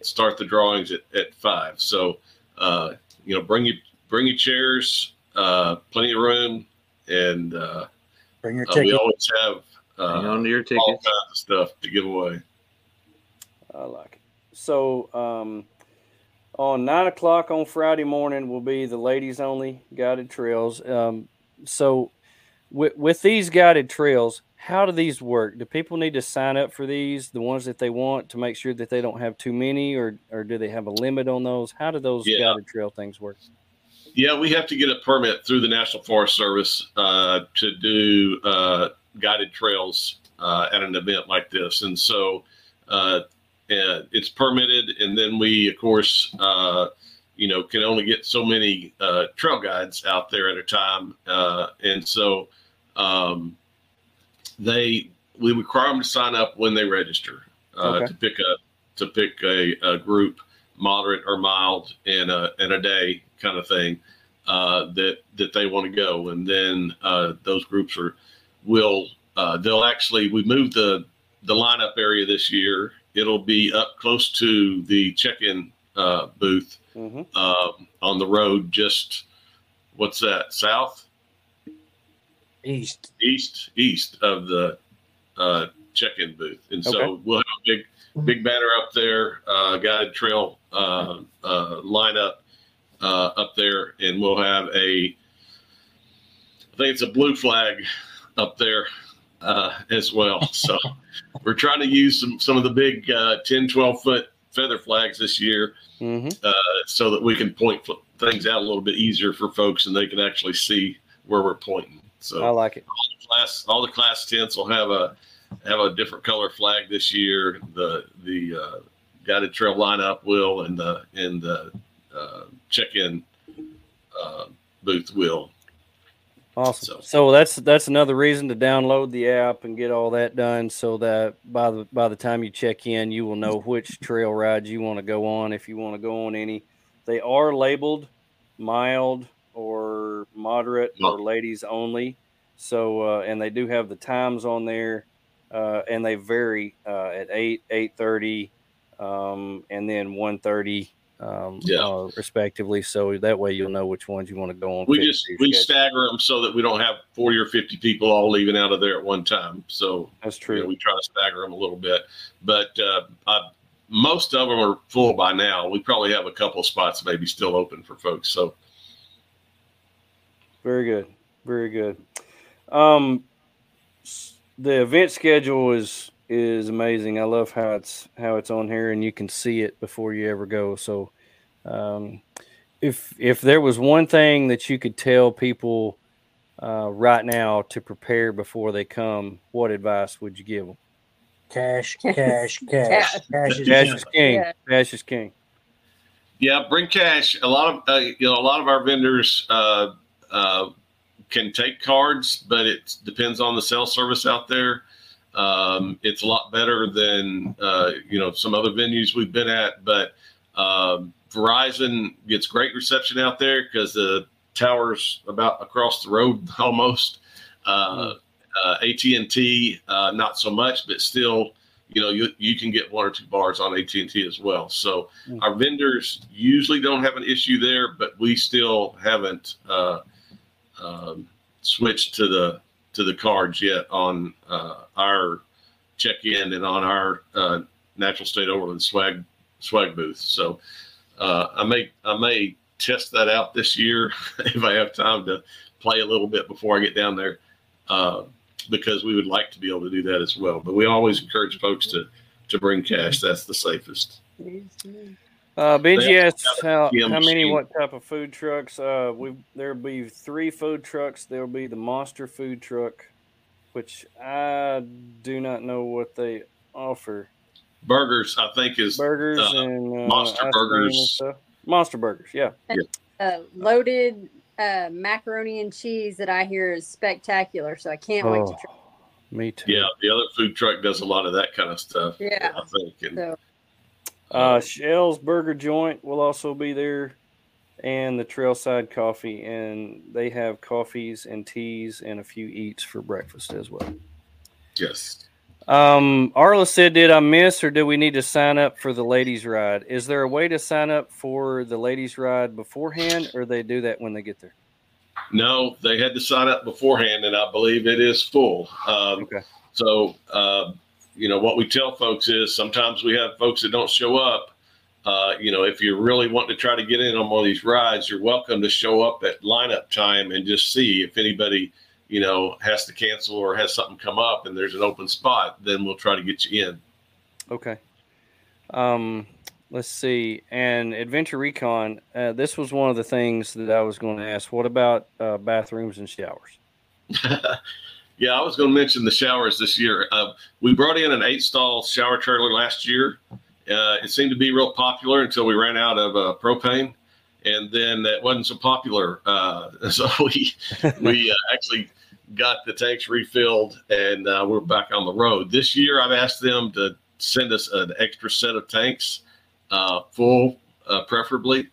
start the drawings at, at five. So, uh, you know, bring you bring your chairs, uh, plenty of room, and uh, Bring your we always have Hang uh, on to your all tickets. kinds of stuff to give away. I like it. So, um, on nine o'clock on Friday morning will be the ladies only guided trails. Um, so, with, with these guided trails, how do these work? Do people need to sign up for these, the ones that they want, to make sure that they don't have too many, or or do they have a limit on those? How do those Yeah. guided trail things work? Yeah, we have to get a permit through the National Forest Service uh, to do uh, guided trails uh, at an event like this, and so uh, it's permitted. And then we, of course, uh, you know, can only get so many uh, trail guides out there at a time, uh, and so um, they we require them to sign up when they register uh, Okay. to pick a to pick a, a group moderate or mild in a in a day kind of thing uh, that that they want to go, and then uh, those groups are will uh, they'll actually we moved the the lineup area this year. It'll be up close to the check-in uh, booth Mm-hmm. um, on the road. Just what's that south East. east east of the uh, check-in booth, and so we'll have a big big banner up there, uh, guided trail uh, uh, lineup uh, up there, and we'll have a I think it's a blue flag up there uh, as well. So *laughs* we're trying to use some some of the big uh, 10, 12 foot feather flags this year Mm-hmm. uh, so that we can point things out a little bit easier for folks and they can actually see where we're pointing. So I like it. class all the class tents will have a have a different color flag this year. The the uh, guided trail lineup will and the and the uh, check in uh, booth will. Awesome. So- So that's that's another reason to download the app and get all that done, so that by the by the time you check in, you will know which trail rides you want to go on. If you want to go on any, they are labeled mild or moderate or ladies only. So uh, and they do have the times on there, uh, and they vary uh, at eight, eight thirty, um, and then one thirty. Um, Yeah. uh, respectively. So that way you'll know which ones you want to go on. We just we schedule. stagger them so that we don't have forty or fifty people all leaving out of there at one time. So That's you true. know, we try to stagger them a little bit, but uh, I, most of them are full by now. We probably have a couple of spots maybe still open for folks. So Very good. Very good. Um, the event schedule is is amazing. I love how it's how it's on here, and you can see it before you ever go. So, um, if if there was one thing that you could tell people uh, right now to prepare before they come, what advice would you give them? *laughs* Cash, cash, cash. Cash. Cash is Cash king. is king. Yeah. Cash is king. yeah, bring cash. A lot of uh, you know a lot of our vendors uh, uh, can take cards, but it depends on the cell service out there. Um, it's a lot better than uh, you know some other venues we've been at, but um, Verizon gets great reception out there because the towers about across the road *laughs* almost. Uh, uh, AT and T, uh, not so much, but still, you know, you, you can get one or two bars on AT and T as well. So Mm. our vendors usually don't have an issue there, but we still haven't uh, um, switched to the to the cards yet on uh, our check in and on our uh, natural state overland swag swag booth. So uh, I may I may test that out this year *laughs* if I have time to play a little bit before I get down there. Uh, because we would like to be able to do that as well. But we always encourage folks to to bring cash. That's the safest. Uh, Benji They asks how, how many, what type of food trucks? Uh, we there'll be three food trucks. There'll be the Monster food truck, which I do not know what they offer. Burgers, I think, is Burgers uh, and uh, Monster ice cream and Burgers. stuff. Monster burgers, yeah. uh, loaded uh, macaroni and cheese that I hear is spectacular. So I can't wait to Oh, try. me too. yeah. The other food truck does a lot of that kind of stuff. Yeah. I think. And, So Uh, Shell's Burger Joint will also be there, and the Trailside Coffee, and they have coffees and teas and a few eats for breakfast as well. yes. Um, Arla said, "Did I miss, or do we need to sign up for the ladies' ride? Is there a way to sign up for the ladies' ride beforehand, or they do that when they get there?" No, they had to sign up beforehand, and I believe it is full. Um, Okay. So, uh, you know, what we tell folks is sometimes we have folks that don't show up. Uh, you know, if you really want to try to get in on one of these rides, you're welcome to show up at lineup time and just see if anybody, you know, has to cancel or has something come up and there's an open spot, then we'll try to get you in. Okay. Um, let's see. And Adventure Recon. Uh, this was one of the things that I was going to ask. What about uh, bathrooms and showers? *laughs* yeah, I was going to mention the showers this year. Uh, we brought in an eight stall shower trailer last year. Uh, it seemed to be real popular until we ran out of uh, propane, and then that wasn't so popular. Uh, *laughs* so we we uh, actually got the tanks refilled, and uh, we're back on the road. This year, I've asked them to send us an extra set of tanks, full, preferably.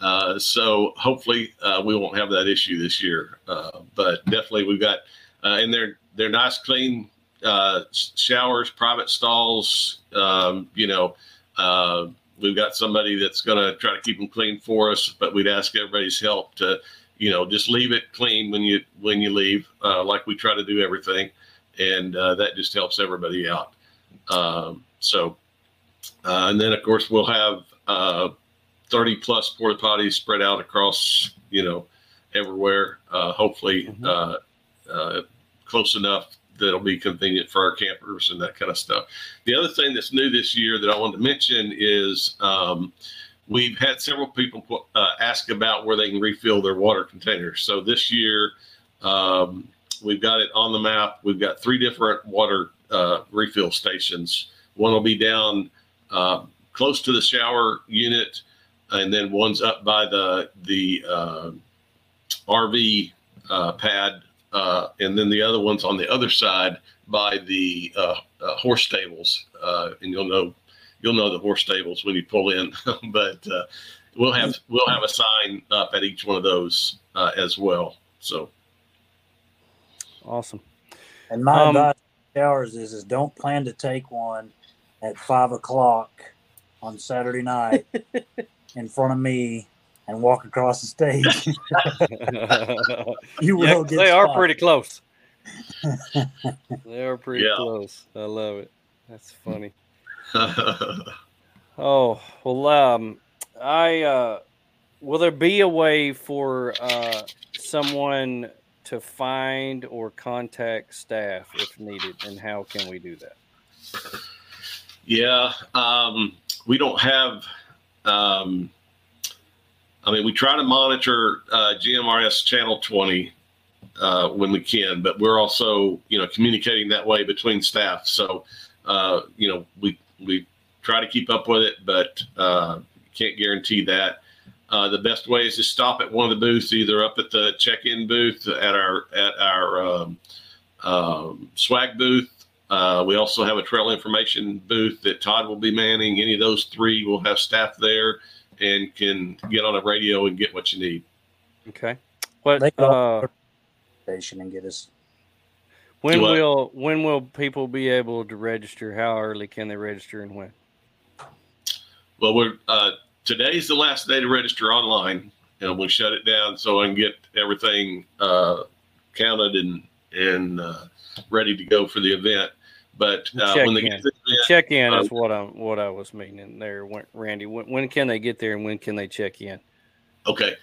Uh, so hopefully uh, we won't have that issue this year. Uh, but definitely we've got, and they're they're nice, clean uh, showers, private stalls. Um, you know, uh, we've got somebody that's going to try to keep them clean for us. But we'd ask everybody's help to, you know, just leave it clean when you when you leave, uh, like we try to do everything, and uh, that just helps everybody out. Um, so, uh, and then of course we'll have. Uh, 30 plus porta potties spread out across, you know, everywhere. Uh, hopefully, Mhm. Uh, close enough that it'll be convenient for our campers and that kind of stuff. The other thing that's new this year that I wanted to mention is um, we've had several people uh, ask about where they can refill their water containers. So this year, um, we've got it on the map. We've got three different water uh, refill stations. One will be down uh, close to the shower unit and then one's up by the the uh, RV uh, pad, uh, and then the other one's on the other side by the uh, uh, horse stables. Uh, and you'll know you'll know the horse stables when you pull in, *laughs* but uh, we'll have we'll have a sign up at each one of those uh, as well. So Awesome. And my Um, advice to showers is, is don't plan to take one at five o'clock on Saturday night *laughs* in front of me and walk across the stage. *laughs* *laughs* you will Yeah, get they are pretty close. *laughs* they are pretty Yeah. close. I love it. That's funny. Oh well, um, I uh, will there be a way for uh, someone to find or contact staff if needed, and how can we do that? Yeah, um, we don't have. Um, I mean, we try to monitor uh, GMRS channel 20 uh, when we can, but we're also, you know, communicating that way between staff. So, uh, you know, we we try to keep up with it, but uh, can't guarantee that. Uh, the best way is to stop at one of the booths, either up at the check-in booth, at our at our um, um, swag booth, uh, we also have a trail information booth that Todd will be manning. Any of those three will have staff there and can get on a radio and get what you need. Okay. What They go uh, station and get us. When will when will people be able to register? How early can they register and when? Well, we're uh, today's the last day to register online, and we shut it down so I can get everything uh, counted and and uh, ready to go for the event. But uh, when they in. get the check in is uh, what I'm what I was meaning there, Randy. When, when, can they get there and when can they check in? Okay,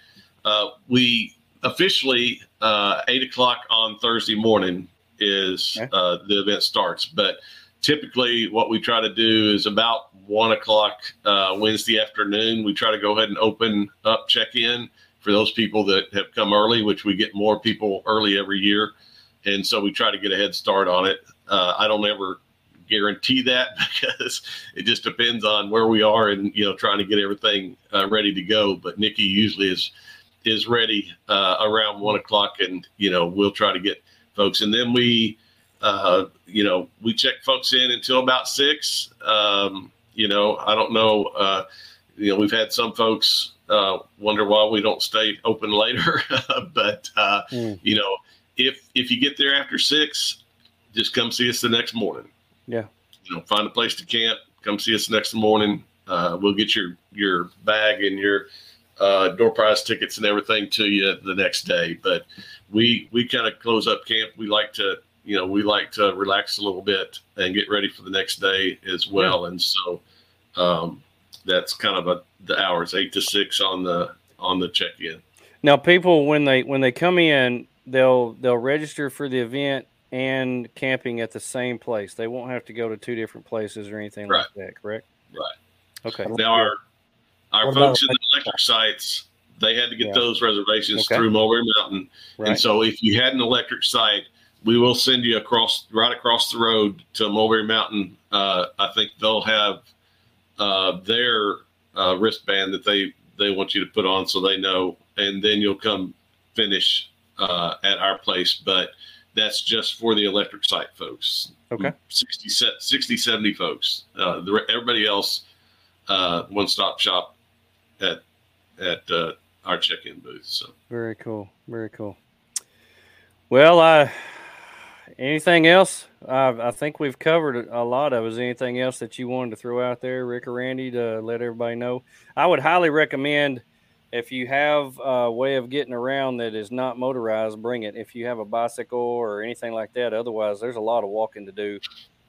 uh, we officially uh, eight o'clock on Thursday morning is okay. uh, the event starts. But typically, what we try to do is about one o'clock uh, Wednesday afternoon. We try to go ahead and open up check in for those people that have come early, which we get more people early every year, and so we try to get a head start on it. Uh, I don't ever guarantee that *laughs* because it just depends on where we are and you know trying to get everything uh, ready to go. But Nikki usually is is ready uh, around one o'clock, and you know we'll try to get folks, and then we, uh, you know, we check folks in until about six. Um, you know, I don't know. Uh, you know, we've had some folks uh, wonder why we don't stay open later, *laughs* but uh, mm. you know, if if you get there after six, just come see us the next morning. Yeah. You know, find a place to camp. Come see us next morning. Uh, we'll get your your bag and your uh, door prize tickets and everything to you the next day. But we we kind of close up camp. We like to you know we like to relax a little bit and get ready for the next day as well. Yeah. And so um, that's kind of a, the hours eight to six on the on the check in. Now, people when they when they come in, they'll they'll register for the event and camping at the same place. They won't have to go to two different places or anything right. like that. Correct. Right. Okay. Now our our what folks in the electric sites, they had to get yeah. those reservations okay. through Mulberry Mountain. Right. And so if you had an electric site, we will send you across right across the road to Mulberry Mountain. Uh, I think they'll have uh, their uh, wristband that they they want you to put on so they know, and then you'll come finish uh, at our place. But that's just for the electric site folks. Okay. 60, 60 70 folks. Uh, the, everybody else, uh, one stop shop at at uh, our check-in booth. So very cool, very cool. Well, I anything else? I, I think we've covered a lot of. Is anything else that you wanted to throw out there, Rick or Randy, to let everybody know? I would highly recommend if you have a way of getting around that is not motorized, bring it. If you have a bicycle or anything like that, otherwise, there's a lot of walking to do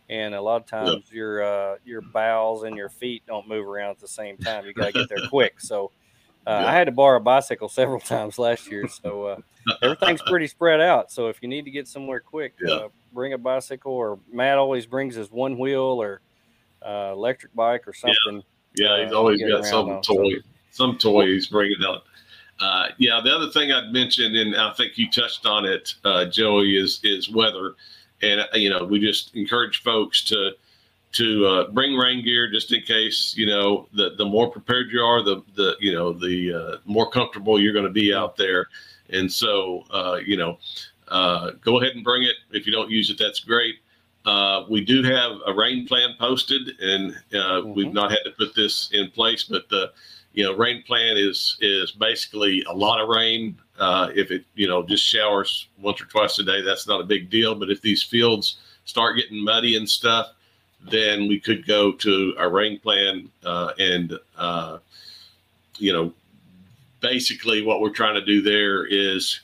and a lot of times your uh, your bowels and your feet don't move around at the same time. You got to get there quick. So uh, I had to borrow a bicycle *laughs* several times last year. So uh, everything's pretty spread out. So if you need to get somewhere quick, uh, bring a bicycle. Or Matt always brings his one wheel or uh, electric bike or something. Yeah, he's uh, always got something toy, some toy he's bringing out. Uh, yeah, the other thing I'd mention, and I think you touched on it, Joey, is is weather and uh, you know we just encourage folks to to uh, bring rain gear just in case you know the the more prepared you are the the you know the uh, more comfortable you're going to be out there and so uh, you know uh, go ahead and bring it if you don't use it that's great uh, we do have a rain plan posted and mm-hmm. we've not had to put this in place but the you know rain plan is is basically a lot of rain uh, if it, you know, just showers once or twice a day, that's not a big deal. But if these fields start getting muddy and stuff, then we could go to a rain plan uh, and, uh, you know, basically what we're trying to do there is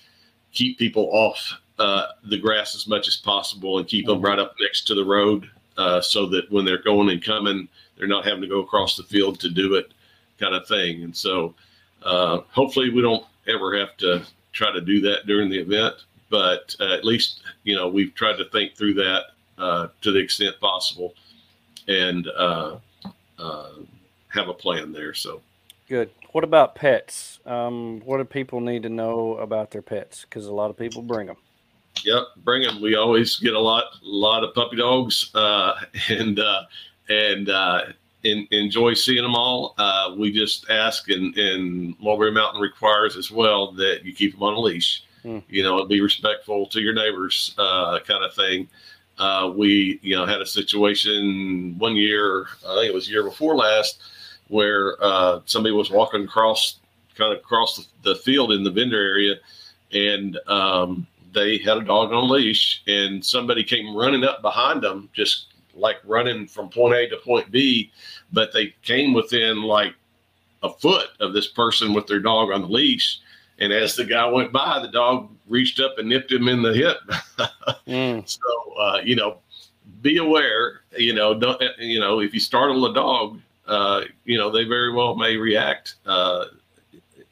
keep people off uh, the grass as much as possible and keep them mm-hmm. right up next to the road uh, so that when they're going and coming, they're not having to go across the field to do it kind of thing. And so uh, hopefully we don't ever have to try to do that during the event, but uh, at least you know we've tried to think through that uh, to the extent possible and uh, uh have a plan there. So good. What about pets? Um, what do people need to know about their pets? Because a lot of people bring them. Yep, bring them. We always get a lot, a lot of puppy dogs, uh, *laughs* and uh, and in, enjoy seeing them all. Uh, we just ask, and, and Mulberry Mountain requires as well that you keep them on a leash. Mm. You know, and be respectful to your neighbors, uh, kind of thing. Uh, we, you know, had a situation one year, I think it was year before last, where uh, somebody was walking across, kind of across the, the, field in the vendor area, and um, they had a dog on a leash, and somebody came running up behind them, just like running from point A to point B, but they came within like a foot of this person with their dog on the leash. And as the guy went by, the dog reached up and nipped him in the hip. *laughs* mm. So, uh, you know, be aware, you know, don't, you know, if you startle a dog, uh, you know, they very well may react, uh,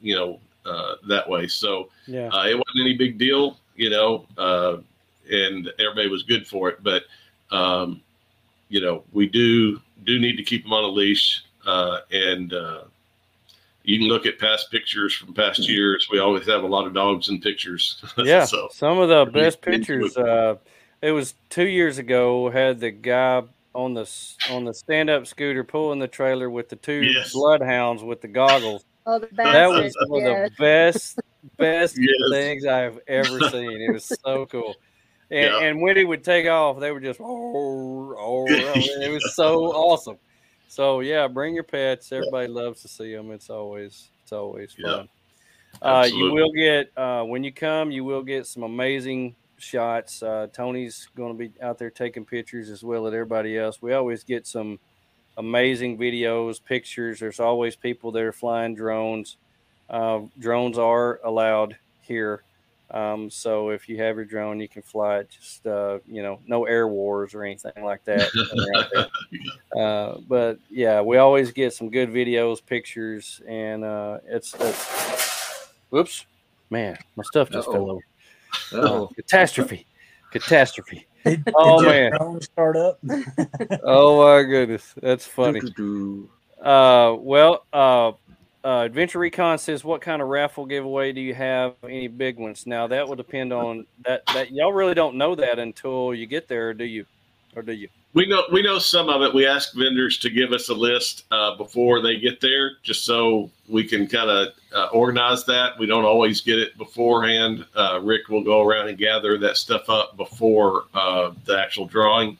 you know, uh, that way. So yeah. Uh, it wasn't any big deal, you know, uh, and everybody was good for it. But, um, you know, we do do need to keep them on a leash, uh, and uh, you can look at past pictures from past mm-hmm. years. We always have a lot of dogs in pictures. *laughs* Yeah, so, some of the best pictures. Uh, it was two years ago. Had the guy on the on the stand up scooter pulling the trailer with the two yes. bloodhounds with the goggles. *laughs* Oh, the that was one of the best best *laughs* yes. things I've ever seen. It was so cool. And, yeah. and when he would take off, they were just oh, *laughs* oh, it was so awesome. So yeah, bring your pets. Everybody yeah. loves to see them. It's always it's always fun. Yeah. Uh, you will get uh, when you come, you will get some amazing shots. Uh, Tony's going to be out there taking pictures as well as everybody else. We always get some amazing videos, pictures. There's always people that are flying drones. Uh, drones are allowed here. Um, so if you have your drone, you can fly it. Just uh, you know, no air wars or anything like that. *laughs* uh, but yeah, we always get some good videos, pictures, and uh, it's, it's. Whoops, man, my stuff just Uh-oh. fell over. Oh, catastrophe! Catastrophe! *laughs* Did, oh did man, start up. oh my goodness, that's funny. Uh, well, uh, uh, Adventure Recon says, "What kind of raffle giveaway do you have? Any big ones?" Now that will depend on that. That y'all really don't know that until you get there, do you? Or do you? We know we know some of it. We ask vendors to give us a list uh, before they get there, just so we can kind of uh, organize that. We don't always get it beforehand. Uh, Rick will go around and gather that stuff up before uh, the actual drawing,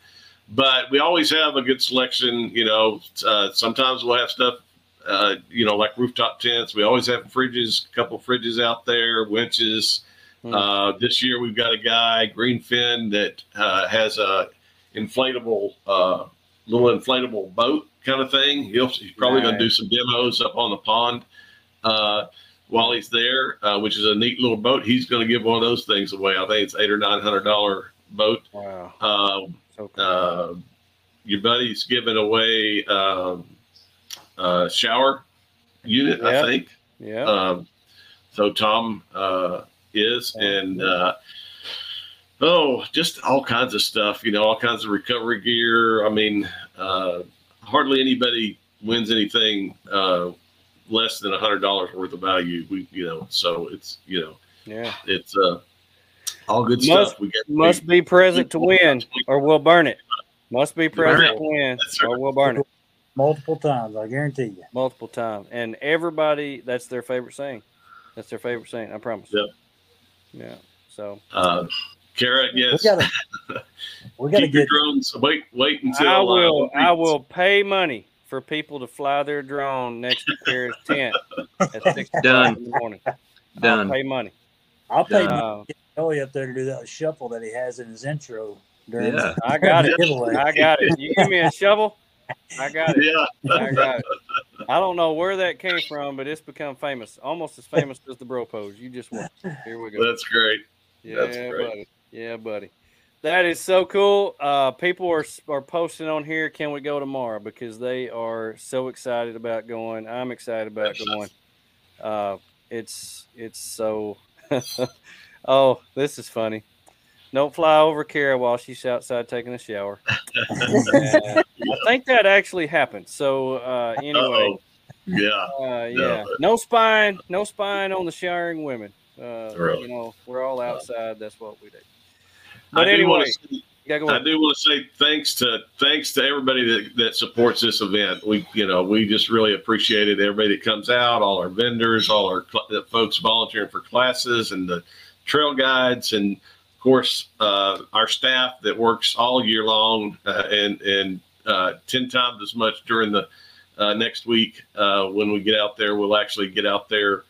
but we always have a good selection. You know, uh, sometimes we'll have stuff uh, you know, like rooftop tents. We always have fridges, a couple fridges out there, winches. Mm. Uh, this year we've got a guy, Greenfin, that uh, has a inflatable, uh, little inflatable boat kind of thing. He'll, he's probably right. going to do some demos up on the pond uh, while he's there, uh, which is a neat little boat. He's going to give one of those things away. I think it's eight or nine hundred dollar boat. Wow. Um, so cool. your buddy's giving away. Um, uh, shower unit, yep. I think. Yeah. Um, so Tom uh, is, and uh, oh, just all kinds of stuff. You know, all kinds of recovery gear. I mean, uh, hardly anybody wins anything uh, less than a hundred dollars worth of value. We, you know, so it's you know, yeah, it's uh, all good must, stuff. We get must be present to win, or we'll burn it. Must be present to win, or we'll burn it. Multiple times, I guarantee you. Multiple times. And everybody, that's their favorite saying. That's their favorite saying, I promise. Yep. Yeah. So, uh, Kara, yes. We gotta, we gotta Keep get drones. Wait, wait until I will. Uh, I will pay money for people to fly their drone next to Kara's tent at *laughs* six Done. in the morning. Done. I'll pay money. I'll pay uh, money. Kelly up there to do that shuffle that he has in his intro. During yeah, I got it. I got it. You give me a *laughs* shovel. I got it. Yeah. I got it. I don't know where that came from, but it's become famous, almost as famous as the bro pose. You just watch. Here we go. That's great. Yeah, That's great. buddy. Yeah, buddy. That is so cool. Uh, people are are posting on here. Can we go tomorrow? Because they are so excited about going. I'm excited about going. Uh, it's it's so. *laughs* oh, this is funny. Don't fly over Kara while she's outside taking a shower. *laughs* I think that actually happened. So uh, anyway, Uh-oh. yeah, uh, yeah, no. spine, no spine on the showering women. Uh, really? You know, we're all outside. That's what we do. But I anyway, say, yeah, I do want to say thanks to thanks to everybody that, that supports this event. We you know we just really appreciate it. Everybody that comes out, all our vendors, all our cl- folks volunteering for classes, and the trail guides and course, uh, our staff that works all year long uh, and and uh, ten times as much during the uh, next week uh, when we get out there. We'll actually get out there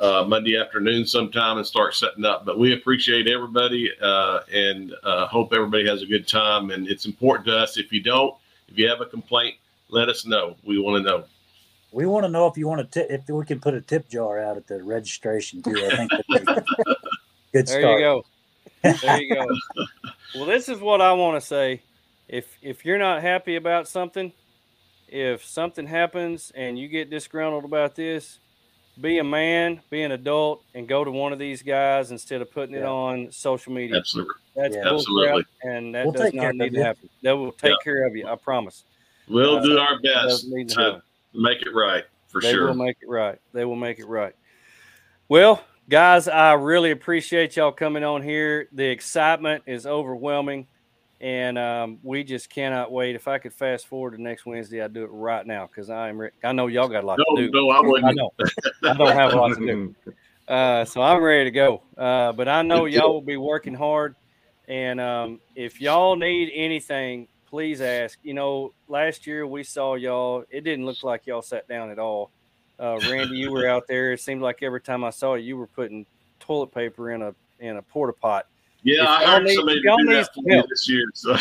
uh, Monday afternoon sometime and start setting up. But we appreciate everybody uh, and uh, hope everybody has a good time. And it's important to us. If you don't, if you have a complaint, let us know. We want to know. We want to know if you want to tip, if we can put a tip jar out at the registration too. I think that'd be *laughs* *laughs* good There you go. There you go. well, this is what I want to say. If if you're not happy about something, if something happens and you get disgruntled about this, be a man, be an adult, and go to one of these guys instead of putting it on social media. Absolutely. That's Yeah. Absolutely. and that We'll does take care not of need to you. happen. They will take Yeah. care of you. I promise. We'll Uh, do our best to to make it right for they sure. will make it right. They will make it right. Well, guys, I really appreciate y'all coming on here. The excitement is overwhelming, and um, we just cannot wait. If I could fast forward to next Wednesday, I'd do it right now because I am. Re- I know y'all got a lot no, to do. no, I I wouldn't. know. I don't have a lot to do. *laughs* Uh, so I'm ready to go. Uh, but I know y'all will be working hard. And um, if y'all need anything, please ask. You know, last year we saw y'all, it didn't look like y'all sat down at all. Uh, Randy, you were out there. It seemed like every time I saw you, you were putting toilet paper in a in a porta pot. Yeah, If I need- somebody y'all need some me help. this year. So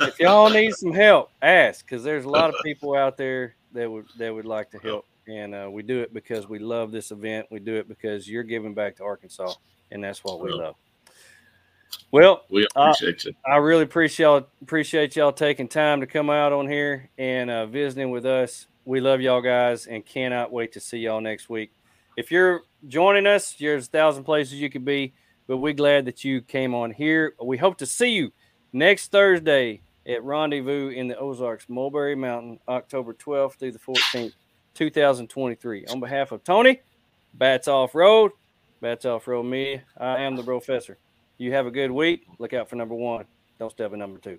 If y'all need some help, ask because there's a lot of *laughs* people out there that would that would like to help, and uh, we do it because we love this event. We do it because you're giving back to Arkansas, and that's what we Well. love. Well, we Uh, appreciate you. I really appreciate y'all, appreciate y'all taking time to come out on here and uh, visiting with us. We love y'all guys and cannot wait to see y'all next week. If you're joining us, there's a thousand places you could be, but we're glad that you came on here. We hope to see you next Thursday at Rendezvous in the Ozarks, Mulberry Mountain, October 12th through the 14th, 2023. On behalf of Tony, Bats Off Road, Bats Off Road Media, I am the professor. You have a good week. Look out for number one. Don't step at number two.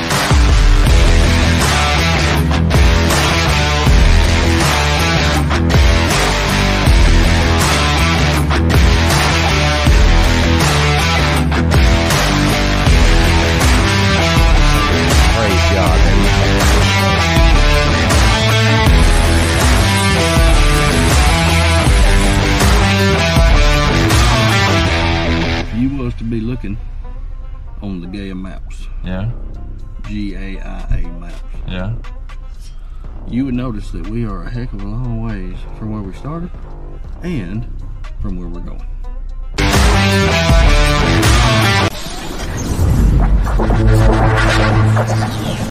Maps, Yeah, G A I A maps, yeah. you would notice that we are a heck of a long ways from where we started and from where we're going.